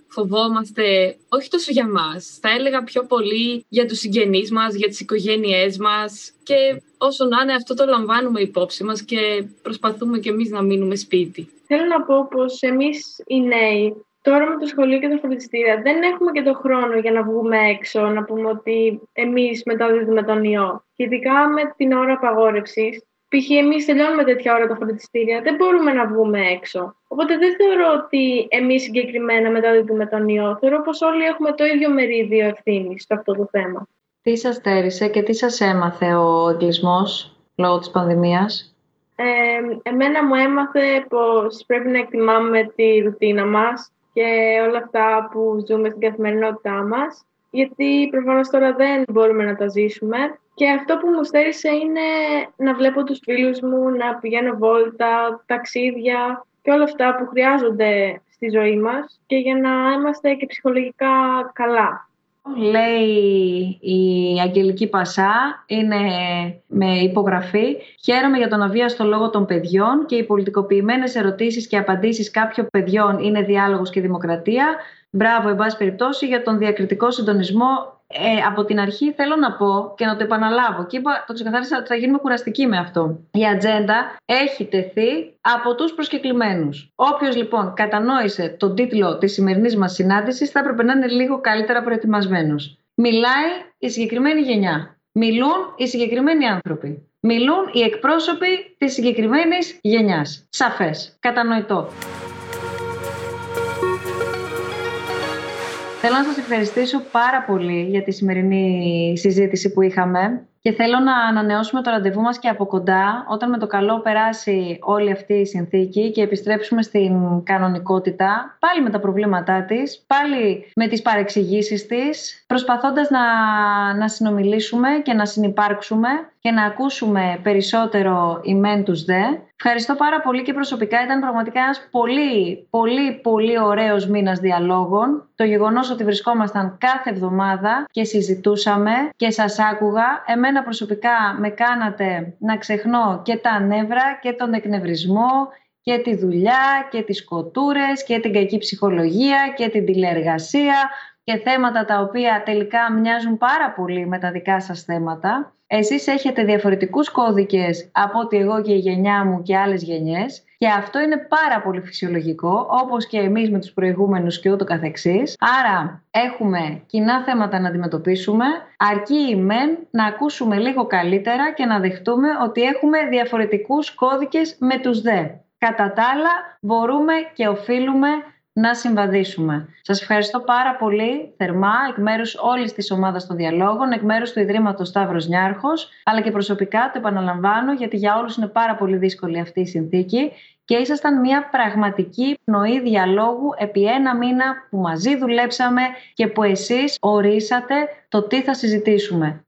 φοβόμαστε όχι τόσο για μας. Θα έλεγα πιο πολύ για τους συγγενείς μας, για τις οικογένειές μας. Και όσο να είναι, αυτό το λαμβάνουμε υπόψη μας και προσπαθούμε κι εμείς να μείνουμε σπίτι. Θέλω να πω πως εμείς οι νέοι Τώρα με το σχολείο και τα φροντιστήρια δεν έχουμε και το χρόνο για να βγούμε έξω, να πούμε ότι εμείς μεταδίδουμε τον ιό. Και ειδικά με την ώρα απαγόρευσης, π.χ. εμείς τελειώνουμε τέτοια ώρα τα φροντιστήρια, δεν μπορούμε να βγούμε έξω. Οπότε δεν θεωρώ ότι εμείς συγκεκριμένα μεταδίδουμε τον ιό. Θεωρώ πως όλοι έχουμε το ίδιο μερίδιο ευθύνης σε αυτό το θέμα. Τι σας στέρισε και τι σας έμαθε ο εγκλισμός λόγω της πανδημίας; Ε, εμένα μου έμαθε πως πρέπει να εκτιμάμε τη ρουτίνα μας, και όλα αυτά που ζούμε στην καθημερινότητά μας, γιατί προφανώς τώρα δεν μπορούμε να τα ζήσουμε. Και αυτό που μου στέρισε είναι να βλέπω τους φίλους μου, να πηγαίνω βόλτα, ταξίδια και όλα αυτά που χρειάζονται στη ζωή μας και για να είμαστε και ψυχολογικά καλά. Λέει η Αγγελική Πασά, είναι με υπογραφή. Χαίρομαι για τον αβίαστο λόγο των παιδιών και οι πολιτικοποιημένες ερωτήσεις και απαντήσεις κάποιων παιδιών είναι διάλογος και δημοκρατία. Μπράβο, εν πάση περιπτώσει, για τον διακριτικό συντονισμό ε, από την αρχή θέλω να πω και να το επαναλάβω και είπα, το ξεκαθάρισα ότι θα γίνουμε κουραστικοί με αυτό. Η ατζέντα έχει τεθεί από τους προσκεκλημένους. Όποιος λοιπόν κατανόησε τον τίτλο της σημερινής μας συνάντησης θα έπρεπε να είναι λίγο καλύτερα προετοιμασμένος. Μιλάει η συγκεκριμένη γενιά. Μιλούν οι συγκεκριμένοι άνθρωποι. Μιλούν οι εκπρόσωποι της συγκεκριμένης γενιάς. Σαφές. Κατανοητό. Θέλω να σας ευχαριστήσω πάρα πολύ για τη σημερινή συζήτηση που είχαμε και θέλω να ανανεώσουμε το ραντεβού μας και από κοντά όταν με το καλό περάσει όλη αυτή η συνθήκη και επιστρέψουμε στην κανονικότητα, πάλι με τα προβλήματά της, πάλι με τις παρεξηγήσεις της, προσπαθώντας να, να συνομιλήσουμε και να συνυπάρξουμε και να ακούσουμε περισσότερο οι μεν τους δε. Ευχαριστώ πάρα πολύ και προσωπικά ήταν πραγματικά ένας πολύ, πολύ, πολύ ωραίος μήνας διαλόγων. Το γεγονός ότι βρισκόμασταν κάθε εβδομάδα και συζητούσαμε και σας άκουγα, εμένα προσωπικά με κάνατε να ξεχνώ και τα νεύρα και τον εκνευρισμό και τη δουλειά και τις κοτούρες και την κακή ψυχολογία και την τηλεεργασία και θέματα τα οποία τελικά μοιάζουν πάρα πολύ με τα δικά σας θέματα. Εσείς έχετε διαφορετικούς κώδικες από ότι εγώ και η γενιά μου και άλλες γενιές και αυτό είναι πάρα πολύ φυσιολογικό, όπως και εμείς με τους προηγούμενους και ούτω καθεξής. Άρα έχουμε κοινά θέματα να αντιμετωπίσουμε, αρκεί η μεν να ακούσουμε λίγο καλύτερα και να δεχτούμε ότι έχουμε διαφορετικούς κώδικες με τους δε. Κατά τα άλλα μπορούμε και οφείλουμε να συμβαδίσουμε. Σας ευχαριστώ πάρα πολύ θερμά εκ μέρους όλης της ομάδας των διαλόγων, εκ μέρους του Ιδρύματος Σταύρος Νιάρχος, αλλά και προσωπικά το επαναλαμβάνω γιατί για όλους είναι πάρα πολύ δύσκολη αυτή η συνθήκη και ήσασταν μια πραγματική πνοή διαλόγου επί ένα μήνα που μαζί δουλέψαμε και που εσείς ορίσατε το τι θα συζητήσουμε.